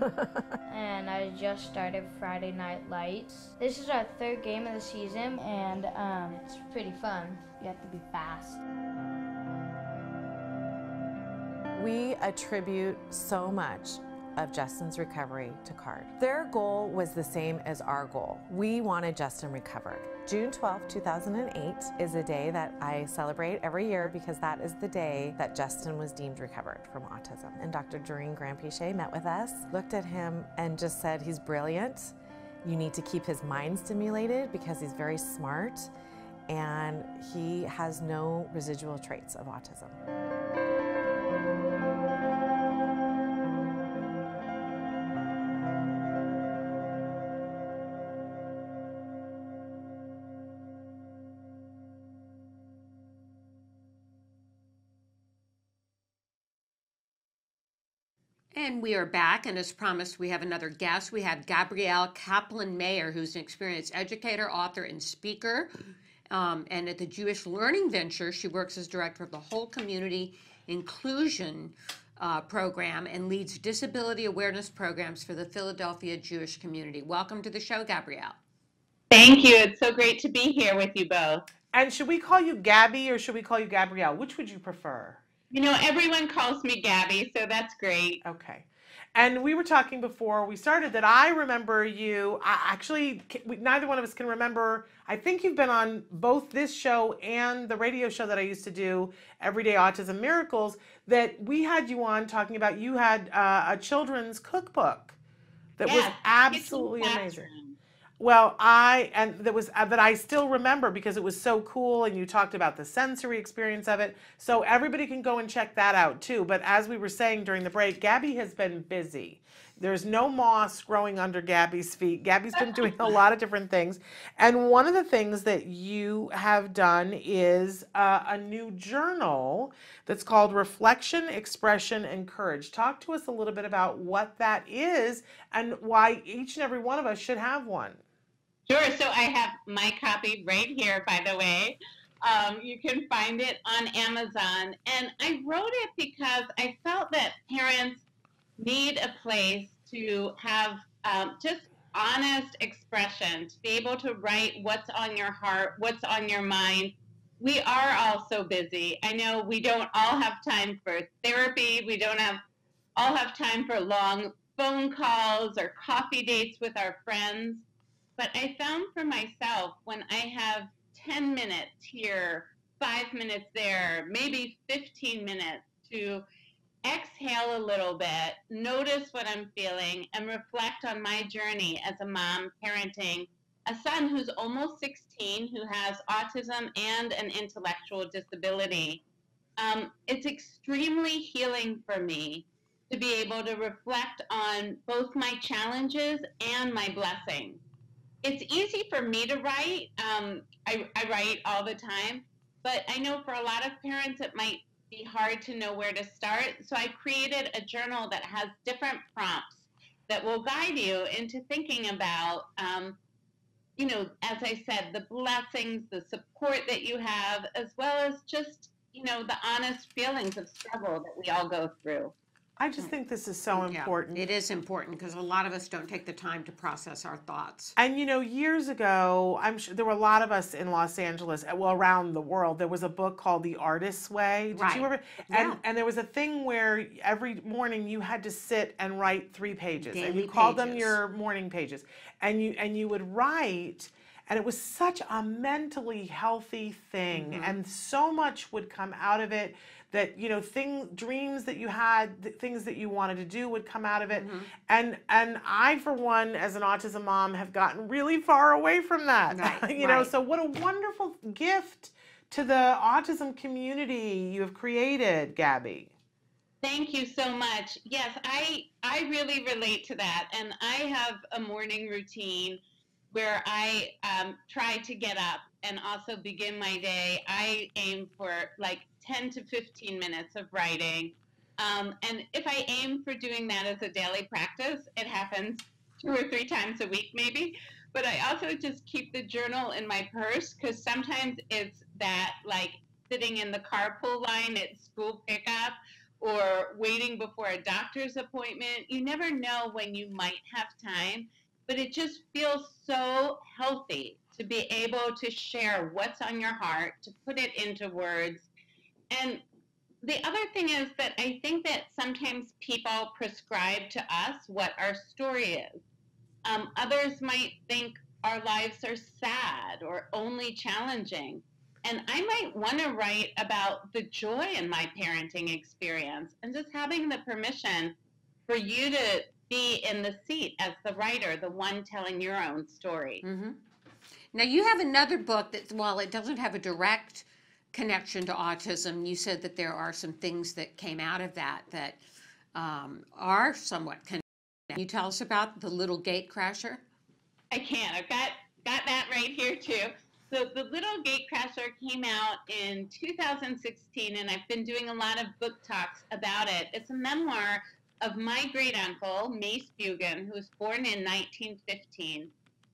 and I just started Friday Night Lights. This is our third game of the season, and um, it's pretty fun. You have to be fast. We attribute so much of Justin's recovery to CARD. Their goal was the same as our goal. We wanted Justin recovered. June 12, 2008 is a day that I celebrate every year because that is the day that Justin was deemed recovered from autism. And Dr. Doreen Granpeesheh met with us, looked at him, and just said, he's brilliant. You need to keep his mind stimulated because he's very smart and he has no residual traits of autism. And we are back, and as promised, we have another guest. We have Gabrielle Kaplan Mayer, who's an experienced educator, author, and speaker. Um, and at the Jewish Learning Venture, she works as director of the Whole Community Inclusion uh, Program and leads disability awareness programs for the Philadelphia Jewish community. Welcome to the show, Gabrielle. Thank you. It's so great to be here with you both. And should we call you Gabby or should we call you Gabrielle? Which would you prefer? You know, everyone calls me Gabby, so that's great. Okay. And we were talking before we started that I remember you. I actually, we, neither one of us can remember. I think you've been on both this show and the radio show that I used to do, Everyday Autism Miracles. That we had you on talking about. You had uh, a children's cookbook that was absolutely amazing. Well, I and that was uh, that I still remember because it was so cool, and you talked about the sensory experience of it. So everybody can go and check that out too. But as we were saying during the break, Gabby has been busy. There's no moss growing under Gabby's feet. Gabby's been doing a lot of different things, and one of the things that you have done is uh, a new journal that's called Reflection, Expression, and Courage. Talk to us a little bit about what that is and why each and every one of us should have one. Sure. So I have my copy right here, by the way. Um, you can find it on Amazon. And I wrote it because I felt that parents need a place to have um, just honest expression, to be able to write what's on your heart, what's on your mind. We are all so busy. I know we don't all have time for therapy. We don't have all have time for long phone calls or coffee dates with our friends. But I found for myself when I have 10 minutes here, five minutes there, maybe 15 minutes to exhale a little bit, notice what I'm feeling, and reflect on my journey as a mom parenting a son who's almost 16 who has autism and an intellectual disability. Um, it's extremely healing for me to be able to reflect on both my challenges and my blessings it's easy for me to write. Um, I, I write all the time, but I know for a lot of parents it might be hard to know where to start. So I created a journal that has different prompts that will guide you into thinking about, um, you know, as I said, the blessings, the support that you have, as well as just, you know, the honest feelings of struggle that we all go through. I just think this is so Yeah, important. It is important because a lot of us don't take the time to process our thoughts. And you know, years ago, I'm sure there were a lot of us in Los Angeles, uh, well, around the world. There was a book called The Artist's Way. Did Right. you ever? And Yeah. and there was a thing where every morning you had to sit and write three pages, and Daily you called them pages. your morning pages, and you and you would write. And it was such a mentally healthy thing, Mhm. and so much would come out of it. That you know, thing dreams that you had, th- things that you wanted to do would come out of it. Mm-hmm. And and I, for one, as an autism mom, have gotten really far away from that. Right, you know, right. so what a wonderful gift to the autism community you have created, Gabby. Thank you so much. Yes, I I really relate to that, and I have a morning routine where I um, try to get up and also begin my day. I aim for like 10 to 15 minutes of writing, um, and if I aim for doing that as a daily practice, it happens two or three times a week, maybe. But I also just keep the journal in my purse because sometimes it's that like sitting in the carpool line at school pickup or waiting before a doctor's appointment. You never know when you might have time, but it just feels so healthy to be able to share what's on your heart, to put it into words. And the other thing is that I think that sometimes people prescribe to us what our story is. Um, others might think our lives are sad or only challenging. And I might want to write about the joy in my parenting experience and just having the permission for you to be in the seat as the writer, the one telling your own story. Mm-hmm. Now, you have another book that, while it doesn't have a direct connection to autism, you said that there are some things that came out of that that um, are somewhat connected. Can you tell us about The Little Gate Crasher? I can. I've got got that right here too. So the Little Gate Crasher came out in 2016, and I've been doing a lot of book talks about it. It's a memoir of my great uncle Mace Bugan, who was born in 1915,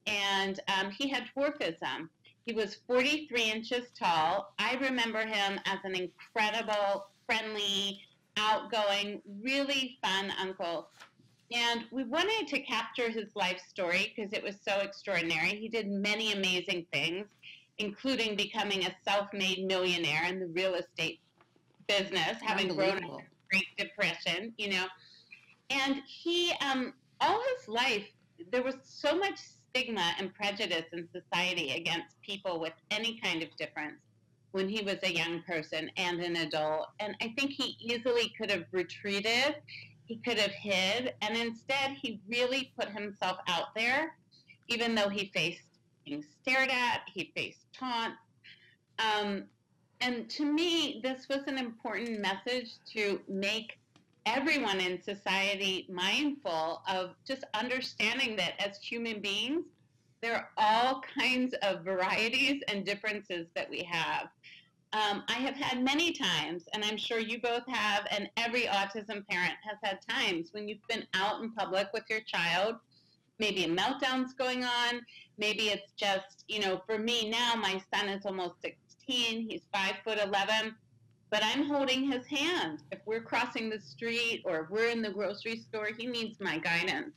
and um, he had dwarfism. He was 43 inches tall. I remember him as an incredible, friendly, outgoing, really fun uncle. And we wanted to capture his life story because it was so extraordinary. He did many amazing things, including becoming a self made millionaire in the real estate business, having grown up in the Great Depression, you know. And he, um, all his life, there was so much stigma and prejudice in society against people with any kind of difference when he was a young person and an adult. And I think he easily could have retreated, he could have hid, and instead he really put himself out there, even though he faced being stared at, he faced taunts. Um, and to me, this was an important message to make everyone in society mindful of just understanding that as human beings, there are all kinds of varieties and differences that we have. Um, I have had many times, and I'm sure you both have, and every autism parent has had times when you've been out in public with your child. Maybe a meltdown's going on. Maybe it's just, you know, for me now, my son is almost 16. He's five foot 11 but I'm holding his hand. If we're crossing the street or if we're in the grocery store, he needs my guidance.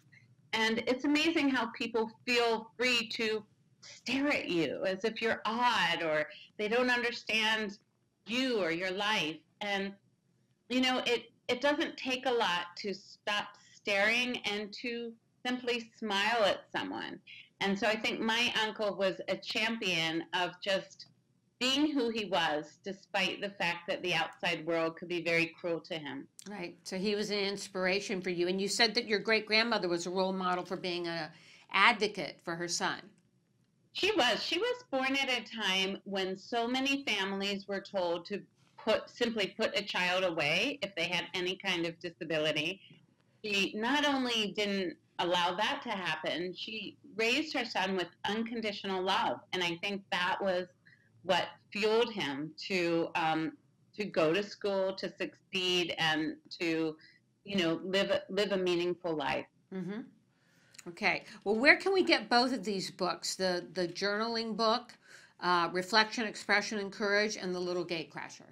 And it's amazing how people feel free to stare at you as if you're odd or they don't understand you or your life. And you know, it it doesn't take a lot to stop staring and to simply smile at someone. And so I think my uncle was a champion of just being who he was, despite the fact that the outside world could be very cruel to him. Right. So he was an inspiration for you. And you said that your great grandmother was a role model for being a advocate for her son. She was. She was born at a time when so many families were told to put simply put a child away if they had any kind of disability. She not only didn't allow that to happen, she raised her son with unconditional love, and I think that was what fueled him to um, to go to school, to succeed, and to you know live a, live a meaningful life. Mm-hmm. Okay. Well, where can we get both of these books? The the journaling book, uh, Reflection, Expression, and Courage, and the Little Gatecrasher.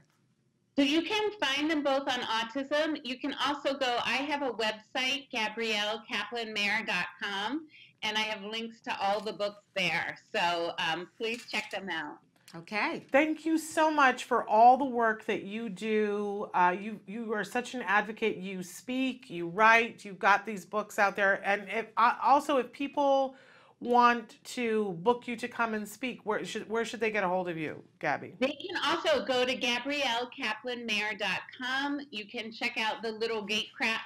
So you can find them both on autism. You can also go, I have a website, GabrielleKaplanMayer.com, and I have links to all the books there. So um, please check them out. Okay. Thank you so much for all the work that you do. Uh, you you are such an advocate. You speak, you write, you've got these books out there, and if uh, also if people want to book you to come and speak, where should where should they get a hold of you, Gabby? They can also go to GabrielleKaplanMayer.com. You can check out the Little Gate Cra-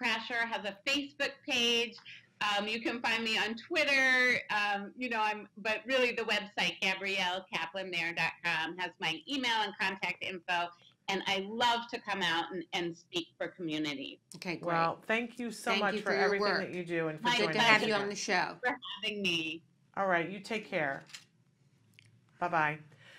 Crasher has a Facebook page. Um, you can find me on Twitter. Um, you know, I'm, but really the website GabrielleKaplanMayer.com has my email and contact info. And I love to come out and, and speak for community. Okay, great. Well, thank you so Thank much you for, for everything work. that you do and for My Good joining to have you today. on the show. for having me. All right, you take care. Bye bye.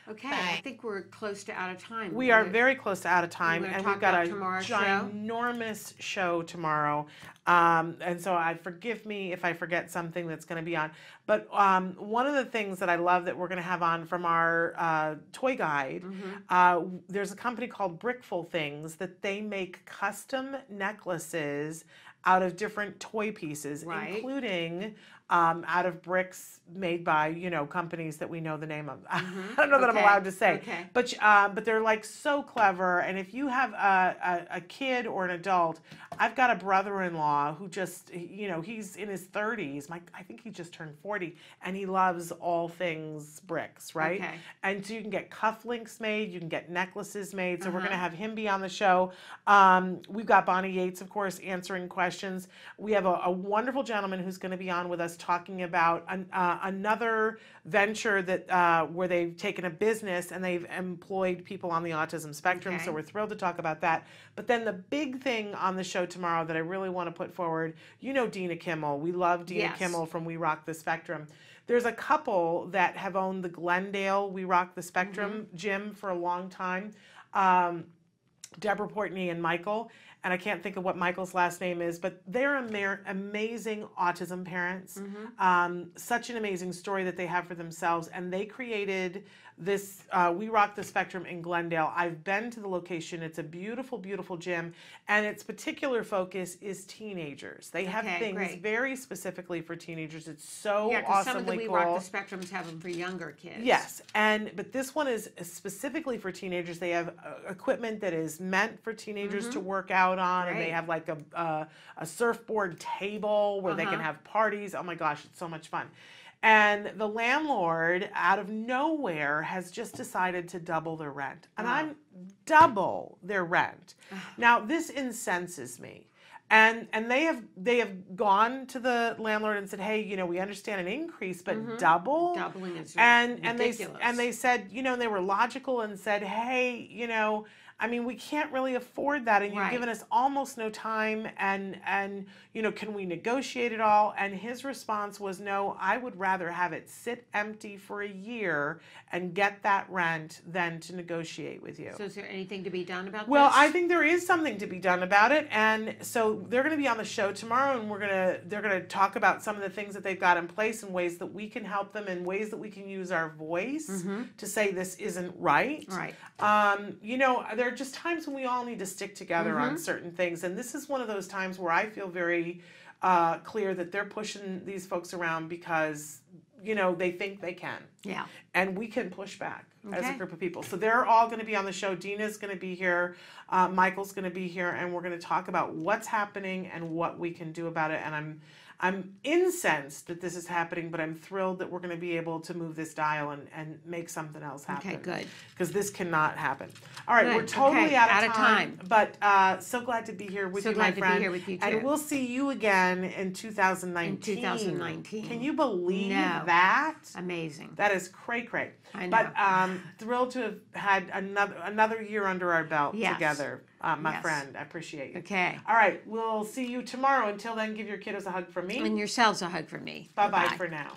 Okay, I think we're close to out of time. We are very close to out of time, and we've got a tomorrow's show? ginormous show tomorrow. Um, and so, I forgive me if I forget something that's going to be on. But um, one of the things that I love that we're going to have on from our uh, toy guide, Mm-hmm. uh, there's a company called Brickful Things that they make custom necklaces out of different toy pieces, Right. including um, out of bricks made by you know companies that we know the name of. I don't know that I'm Mm-hmm. Allowed to say, Okay. but uh, but they're like so clever. And if you have a, a, a kid or an adult, I've got a brother-in-law who just you know he's in his 30s. My I think he just turned 40, and he loves all things bricks, right? Okay. And so you can get cufflinks made, you can get necklaces made. So we're Uh-huh. gonna have him be on the show. Um, we've got Bonnie Yates, of course, answering questions. We have a, a wonderful gentleman who's going to be on with us talking about an, uh, another venture that uh, where they've taken a business and they've employed people on the autism spectrum. So we're thrilled to talk about that. But then the big thing on the show tomorrow that I really want to put forward, you know, Dina Kimmel. We love Dina Yes. Kimmel from We Rock the Spectrum. There's a couple that have owned the Glendale We Rock the Spectrum Mm-hmm. gym for a long time. Um, Deborah Portney and Michael, and I can't think of what Michael's last name is, but they're ama- amazing autism parents. Mm-hmm. Um, such an amazing story that they have for themselves, and they created this uh, We Rock the Spectrum in Glendale. I've been to the location. It's a beautiful, beautiful gym, and its particular focus is teenagers. They have Okay, things great. very specifically for teenagers. It's so yeah, because some of the awesomely We Rock cool. the Spectrums have them for younger kids. Yes, and but this one is specifically for teenagers. They have uh, equipment that is meant for teenagers to Mhm. work out on, and they have like a uh, a surfboard table where they can Uh-huh. have parties. Oh my gosh, it's so much fun. And the landlord, out of nowhere, has just decided to double their rent, and Wow. I'm double their rent. now this incenses me and and they have they have gone to the landlord and said hey you know we understand an increase but Mhm. double Doubling is and and they and they said you know they were logical and said hey you know I mean we can't really afford that and you've Right. given us almost no time and and you know can we negotiate it all and his response was no I would rather have it sit empty for a year and get that rent than to negotiate with you So is there anything to be done about this? well, this? I think there is something to be done about it, and so they're going to be on the show tomorrow, and we're gonna they're going to talk about some of the things that they've got in place and ways that we can help them, and ways that we can use our voice Mhm. to say this isn't right. Right. Um, you know, there are just times when we all need to stick together on Mhm. certain things, and this is one of those times where I feel very uh, clear that they're pushing these folks around because you know they think they can Yeah. and we can push back as a group of people. So they're all going to be on the show. Dina's going to be here, uh, Michael's going to be here, and we're going to talk about what's happening and what we can do about it. And I'm I'm incensed that this is happening, but I'm thrilled that we're going to be able to move this dial and, and make something else happen. Okay, good. Because this cannot happen. All right, we're totally Okay, out, of, out of time, time. But uh, so glad to be here with So you, glad my to be friend. here with you, too. And we'll see you again in 2019. In 2019. Can you believe No. that? Amazing. That is cray cray. I know. But um, thrilled to have had another another year under our belt Yes. together, uh, my Yes. friend. I appreciate you. Okay. All right, we'll see you tomorrow. Until then, give your kiddos a hug from me. And yourselves a hug from me. Bye bye for now.